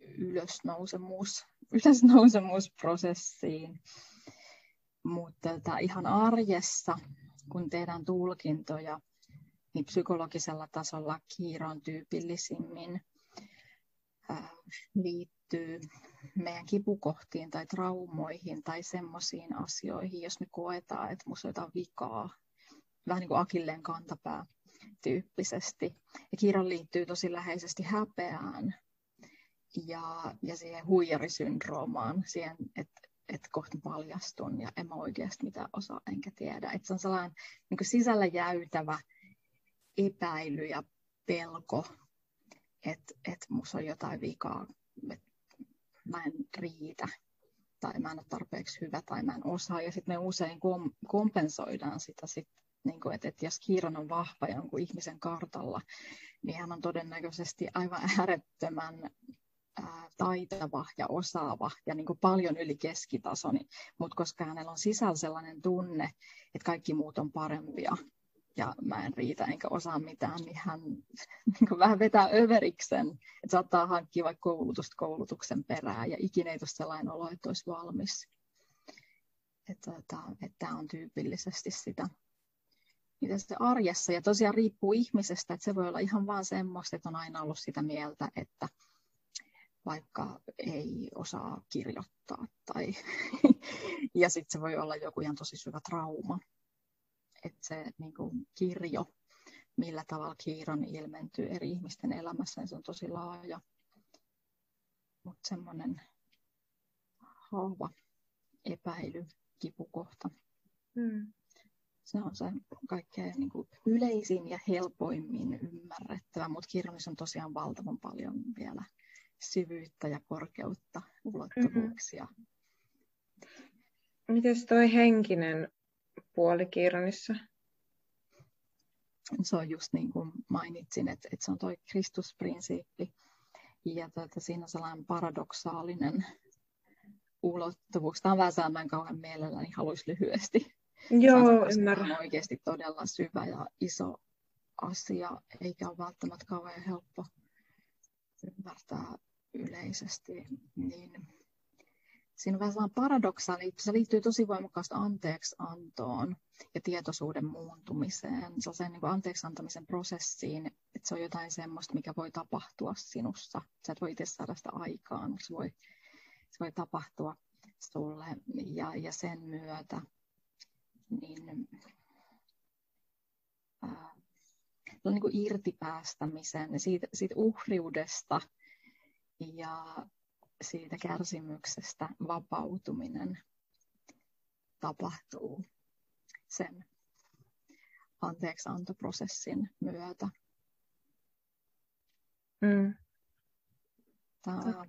ylösnousemus, ylösnousemusprosessiin. Mutta tota, ihan arjessa, kun tehdään tulkintoja, niin psykologisella tasolla kiiron tyypillisimmin liittyy meidän kipukohtiin tai traumoihin tai semmoisiin asioihin, jos me koetaan, että on jotain vikaa, vähän niin kuin akilleen kantapää tyyppisesti. Ja kiiron liittyy tosi läheisesti häpeään ja, ja siihen huijarisyndroomaan, siihen, että että kohta paljastun ja en mä oikeasti mitä osaa enkä tiedä. Että se on sellainen niin sisällä jäytävä epäily ja pelko että et musta on jotain vikaa, että mä en riitä tai mä en ole tarpeeksi hyvä tai mä en osaa. Ja sitten me usein kom- kompensoidaan sitä sit, niin että, että jos kiiron on vahva jonkun ihmisen kartalla, niin hän on todennäköisesti aivan äärettömän ää, taitava ja osaava ja niin kuin paljon yli keskitason, mutta koska hänellä on sisällä sellainen tunne, että kaikki muut on parempia, ja mä en riitä enkä osaa mitään, niin hän niin vähän vetää överiksen, että saattaa hankkia vaikka koulutusta koulutuksen perään ja ikinä ei tule sellainen olo, että olisi valmis. Että, että, että tämä on tyypillisesti sitä, mitä se arjessa. Ja tosiaan riippuu ihmisestä, että se voi olla ihan vaan semmoista, että on aina ollut sitä mieltä, että vaikka ei osaa kirjoittaa. Tai ja sitten se voi olla joku ihan tosi syvä trauma että se niin kuin kirjo, millä tavalla kiiron ilmentyy eri ihmisten elämässä, niin se on tosi laaja. Mutta semmoinen haava epäily, kipukohta. Mm. Se on se kaikkein niin kuin yleisin ja helpoimmin ymmärrettävä, mutta kirjallisuus on tosiaan valtavan paljon vielä syvyyttä ja korkeutta, ulottuvuuksia. Mm-hmm. Miten toi henkinen puoli Kiironissa? Se on just niin kuin mainitsin, että, että se on tuo Kristusprinsiippi. Ja tuota, siinä on sellainen paradoksaalinen ulottuvuus. Tämä on vähän sellainen kauhean mielelläni niin haluaisi lyhyesti. Joo, ymmärrän. Se on oikeasti todella syvä ja iso asia, eikä ole välttämättä kauhean helppo ymmärtää yleisesti. Niin siinä on vähän sellainen paradoksaali, se liittyy tosi voimakkaasti anteeksiantoon ja tietoisuuden muuntumiseen, sellaiseen niin anteeksi antamisen prosessiin, että se on jotain semmoista, mikä voi tapahtua sinussa. Sä et voi itse saada sitä aikaan, se voi, se voi tapahtua sulle ja, ja sen myötä niin, ää, niin kuin irtipäästämisen siitä, siitä uhriudesta ja siitä kärsimyksestä vapautuminen tapahtuu sen anteeksiantoprosessin myötä. Mm. Tämä,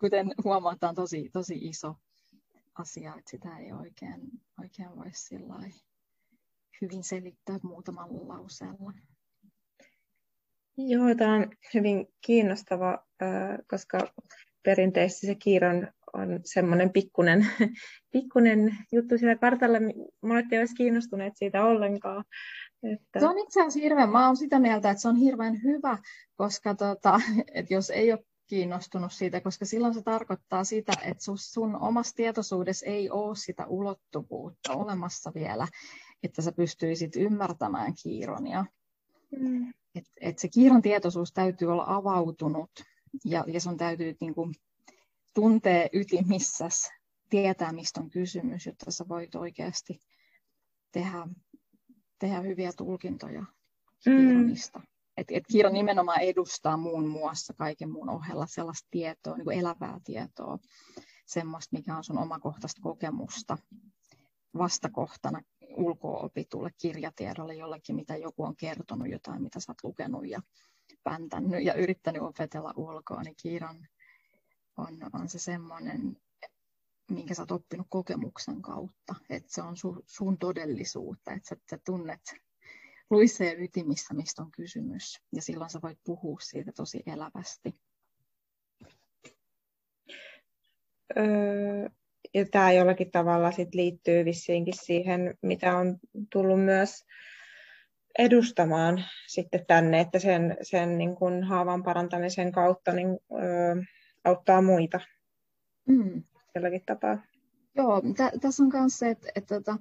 kuten huomataan, tosi, tosi iso asia, että sitä ei oikein, oikein voi hyvin selittää muutamalla lauseella. Joo, tämä on hyvin kiinnostava, koska perinteisesti se kiiron on semmoinen pikkunen, pikkunen juttu siellä kartalla. Monet ei olisi kiinnostuneet siitä ollenkaan. Että... Se on itse asiassa hirveän, mä olen sitä mieltä, että se on hirveän hyvä, koska tota, että jos ei ole kiinnostunut siitä, koska silloin se tarkoittaa sitä, että sun omassa tietoisuudessa ei ole sitä ulottuvuutta olemassa vielä, että sä pystyisit ymmärtämään kiironia. Mm. Et, et se kiiron tietoisuus täytyy olla avautunut ja, ja sun täytyy niin kuin, tuntea ytimissäs, tietää mistä on kysymys, jotta sä voit oikeasti tehdä, tehdä hyviä tulkintoja mm. kiironista. Et, et Kiiro nimenomaan edustaa muun muassa kaiken muun ohella sellaista tietoa, niin kuin elävää tietoa, semmoista, mikä on sun omakohtaista kokemusta vastakohtana ulkoopitulle kirjatiedolle jollekin, mitä joku on kertonut, jotain, mitä sä oot lukenut ja päntänyt ja yrittänyt opetella ulkoa, niin Kiiron on, on se semmoinen, minkä sä oot oppinut kokemuksen kautta, että se on su, sun todellisuutta, että sä, sä tunnet luissa ja ytimissä, mistä on kysymys. Ja silloin sä voit puhua siitä tosi elävästi. Öö, ja tämä jollakin tavalla sit liittyy vissiinkin siihen, mitä on tullut myös edustamaan sitten tänne, että sen, sen niin kun haavan parantamisen kautta niin, öö, auttaa muita mm. jollakin tapaa. Joo, tä, tässä on myös se, että, että, että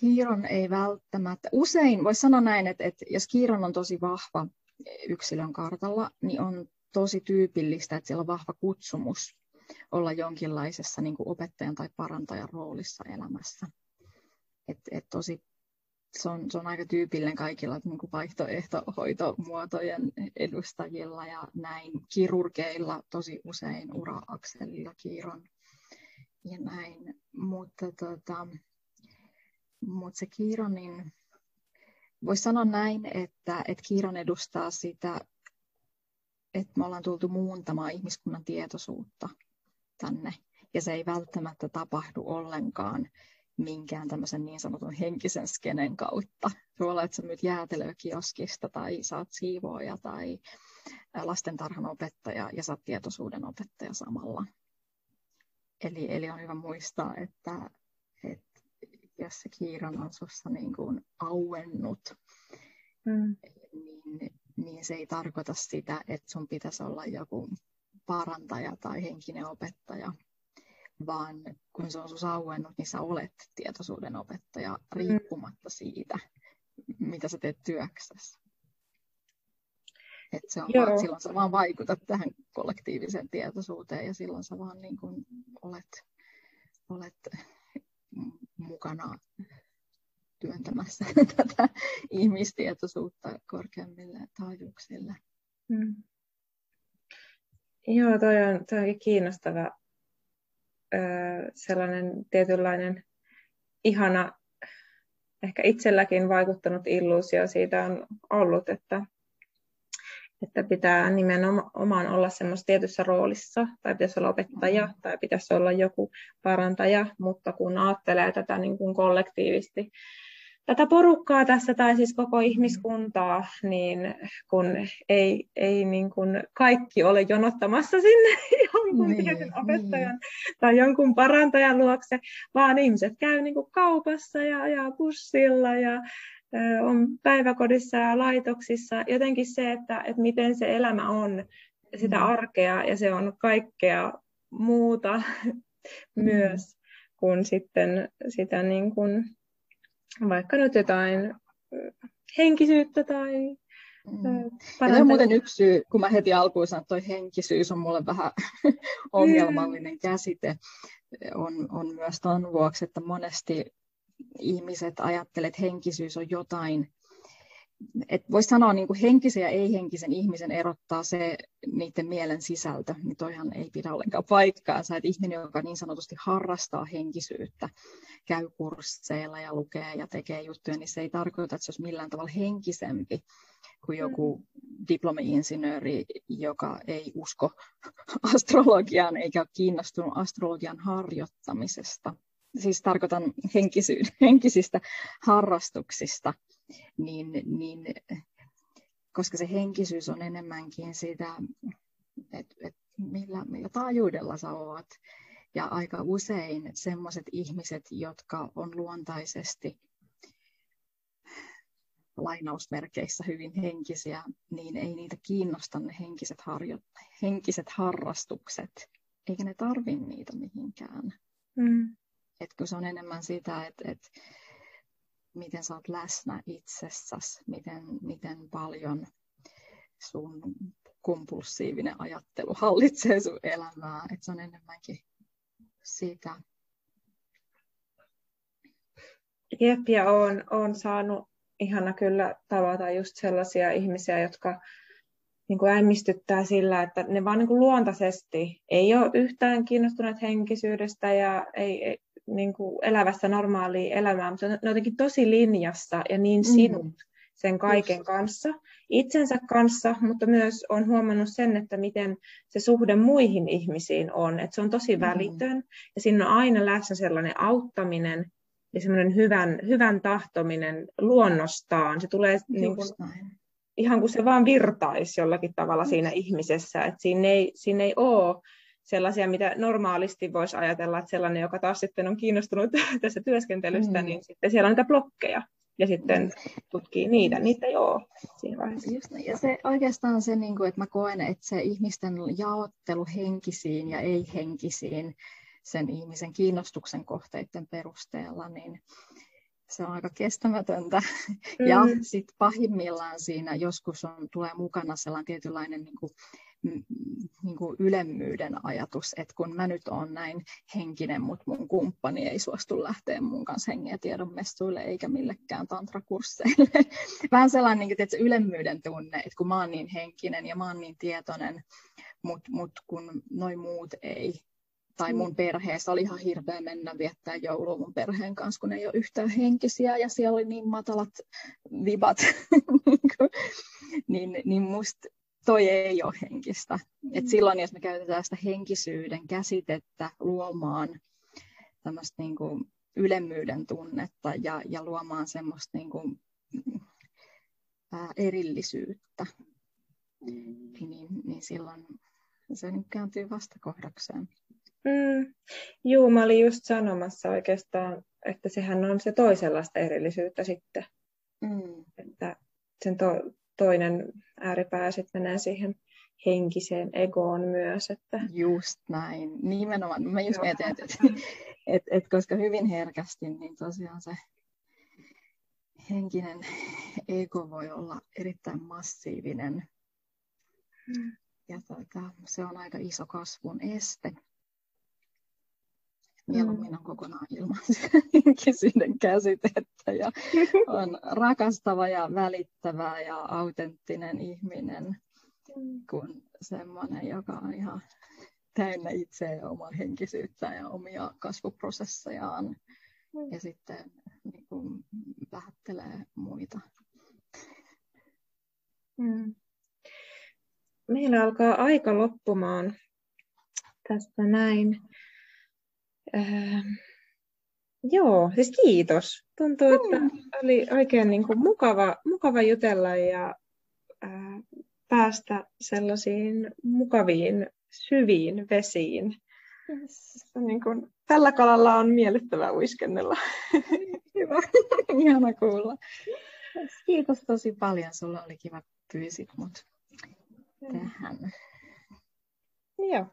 kiiron ei välttämättä, usein voisi sanoa näin, että, että jos kiiron on tosi vahva yksilön kartalla, niin on tosi tyypillistä, että siellä on vahva kutsumus olla jonkinlaisessa niin kuin opettajan tai parantajan roolissa elämässä. Et, et tosi, se, on, se on aika tyypillinen kaikilla niin kuin vaihtoehtohoitomuotojen edustajilla ja näin kirurgeilla tosi usein ura-akselilla kiiron ja näin. Mutta tota, mutta se Kiiron, niin voisi sanoa näin, että, että Kiiron edustaa sitä, että me ollaan tultu muuntamaan ihmiskunnan tietoisuutta tänne. Ja se ei välttämättä tapahdu ollenkaan minkään tämmöisen niin sanotun henkisen skenen kautta. Voi olla, että sä myyt jäätelöä kioskista tai saat siivooja tai lastentarhan opettaja ja saat tietoisuuden opettaja samalla. Eli, eli on hyvä muistaa, että, että jos se kiiran on sussa niin kuin auennut, mm. niin, niin se ei tarkoita sitä, että sun pitäisi olla joku parantaja tai henkinen opettaja, vaan kun se on sun auennut, niin sä olet tietoisuuden opettaja mm. riippumatta siitä, mitä sä teet työksessä. Et se on vaan, silloin sä vaan vaikutat tähän kollektiiviseen tietoisuuteen ja silloin sä vaan niin kuin olet, olet mukana työntämässä tätä ihmistietoisuutta korkeammille taajuuksille. Mm. Joo, toi on, toi on kiinnostava sellainen tietynlainen ihana, ehkä itselläkin vaikuttanut illuusio siitä on ollut, että että pitää nimenomaan olla semmoisessa tietyssä roolissa, tai pitäisi olla opettaja, mm. tai pitäisi olla joku parantaja, mutta kun ajattelee tätä niin kuin kollektiivisesti, tätä porukkaa tässä, tai siis koko ihmiskuntaa, niin kun ei, ei niin kuin kaikki ole jonottamassa sinne jonkun niin, tietyn opettajan niin. tai jonkun parantajan luokse, vaan ihmiset käy niin kuin kaupassa ja ajaa bussilla ja on päiväkodissa ja laitoksissa. Jotenkin se, että, että miten se elämä on, sitä mm. arkea ja se on kaikkea muuta mm. myös kuin sitten sitä niin kuin, vaikka nyt jotain henkisyyttä tai Mm. Ja on muuten yksi syy, kun mä heti alkuun sanoin, että toi henkisyys on mulle vähän ongelmallinen käsite, on, on myös tuon vuoksi, että monesti ihmiset ajattelee, että henkisyys on jotain, että voisi sanoa niin kuin henkisen ja ei-henkisen ihmisen erottaa se niiden mielen sisältö, niin toihan ei pidä ollenkaan paikkaansa, että ihminen, joka niin sanotusti harrastaa henkisyyttä, käy kursseilla ja lukee ja tekee juttuja, niin se ei tarkoita, että se olisi millään tavalla henkisempi kuin joku mm. diplomi-insinööri, joka ei usko astrologiaan eikä ole kiinnostunut astrologian harjoittamisesta. Siis tarkoitan henkisy- henkisistä harrastuksista, niin, niin, koska se henkisyys on enemmänkin sitä, että et millä, millä taajuudella sä oot. Ja aika usein sellaiset ihmiset, jotka on luontaisesti lainausmerkeissä hyvin henkisiä, niin ei niitä kiinnosta ne henkiset, harjo- henkiset harrastukset, eikä ne tarvi niitä mihinkään. Mm. Et kun se on enemmän sitä, että et, miten sä oot läsnä itsessäsi, miten, miten paljon sun kompulsiivinen ajattelu hallitsee sun elämää, että se on enemmänkin siitä. Jep, ja on, on saanut ihana kyllä tavata just sellaisia ihmisiä, jotka niin kuin äimistyttää sillä, että ne vaan niin kuin luontaisesti ei ole yhtään kiinnostuneet henkisyydestä ja ei, ei niin kuin elävästä normaalia elämää, mutta ne on jotenkin tosi linjassa ja niin mm. sinut mm. sen kaiken Just. kanssa, itsensä kanssa, mutta myös on huomannut sen, että miten se suhde muihin ihmisiin on, että se on tosi mm. välitön mm. ja siinä on aina läsnä sellainen auttaminen ja semmoinen hyvän, hyvän tahtominen luonnostaan. Se tulee niin kuin, ihan kuin se vaan virtaisi jollakin tavalla siinä ihmisessä, että siinä ei, siinä ei ole sellaisia, mitä normaalisti voisi ajatella, että sellainen, joka taas sitten on kiinnostunut tästä työskentelystä, mm. niin sitten siellä on niitä blokkeja ja sitten tutkii niitä, niitä ole siinä vaiheessa. Just niin. Ja se oikeastaan se, niin kuin, että mä koen, että se ihmisten jaottelu henkisiin ja ei-henkisiin sen ihmisen kiinnostuksen kohteiden perusteella, niin se on aika kestämätöntä. Mm. Ja sitten pahimmillaan siinä joskus on, tulee mukana sellainen tietynlainen niin kuin, niin kuin ylemmyyden ajatus, että kun mä nyt olen näin henkinen, mutta mun kumppani ei suostu lähteä mun kanssa hengen tiedon messuille eikä millekään tantrakursseille. Vähän sellainen niin kuin, että ylemmyyden tunne, että kun mä oon niin henkinen ja mä oon niin tietoinen, mutta mut kun noin muut ei, tai mun perheessä oli ihan hirveä mennä viettää joulua mun perheen kanssa, kun ei ole yhtään henkisiä ja siellä oli niin matalat vibat. niin, niin musta toi ei ole henkistä. Et mm. silloin, jos me käytetään sitä henkisyyden käsitettä luomaan tämmöistä niin kuin ylemmyyden tunnetta ja, ja luomaan semmoista niin kuin, ää, erillisyyttä, mm. niin, niin silloin se nyt kääntyy vastakohdakseen. Mm. Juu, mä olin just sanomassa oikeastaan, että sehän on se toisenlaista erillisyyttä sitten. Mm. Että sen to, toinen ääripää sitten menee siihen henkiseen egoon myös. Että... Just näin, nimenomaan. Mä just mietin, että, että, että, että koska hyvin herkästi, niin tosiaan se henkinen ego voi olla erittäin massiivinen. Mm. Ja tuota, se on aika iso kasvun este mieluummin on kokonaan ilman henkisyyden käsitettä ja on rakastava ja välittävä ja autenttinen ihminen mm. kuin semmoinen, joka on ihan täynnä itseä ja omaa henkisyyttä ja omia kasvuprosessejaan mm. ja sitten niin kuin, vähättelee muita. Mm. Meillä alkaa aika loppumaan tästä näin. Äh, joo, siis kiitos. Tuntuu, että mm. oli oikein niin kuin mukava, mukava jutella ja äh, päästä sellaisiin mukaviin, syviin vesiin. Yes. Niin kuin, tällä kalalla on miellyttävää uiskennella. Hyvä, ihana kuulla. Kiitos tosi paljon, sulla oli kiva pyysit mut tähän. Joo,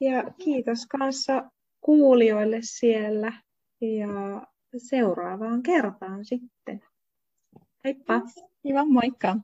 ja kiitos kanssa kuulijoille siellä ja seuraavaan kertaan sitten. Heippa! Kiva, moikka!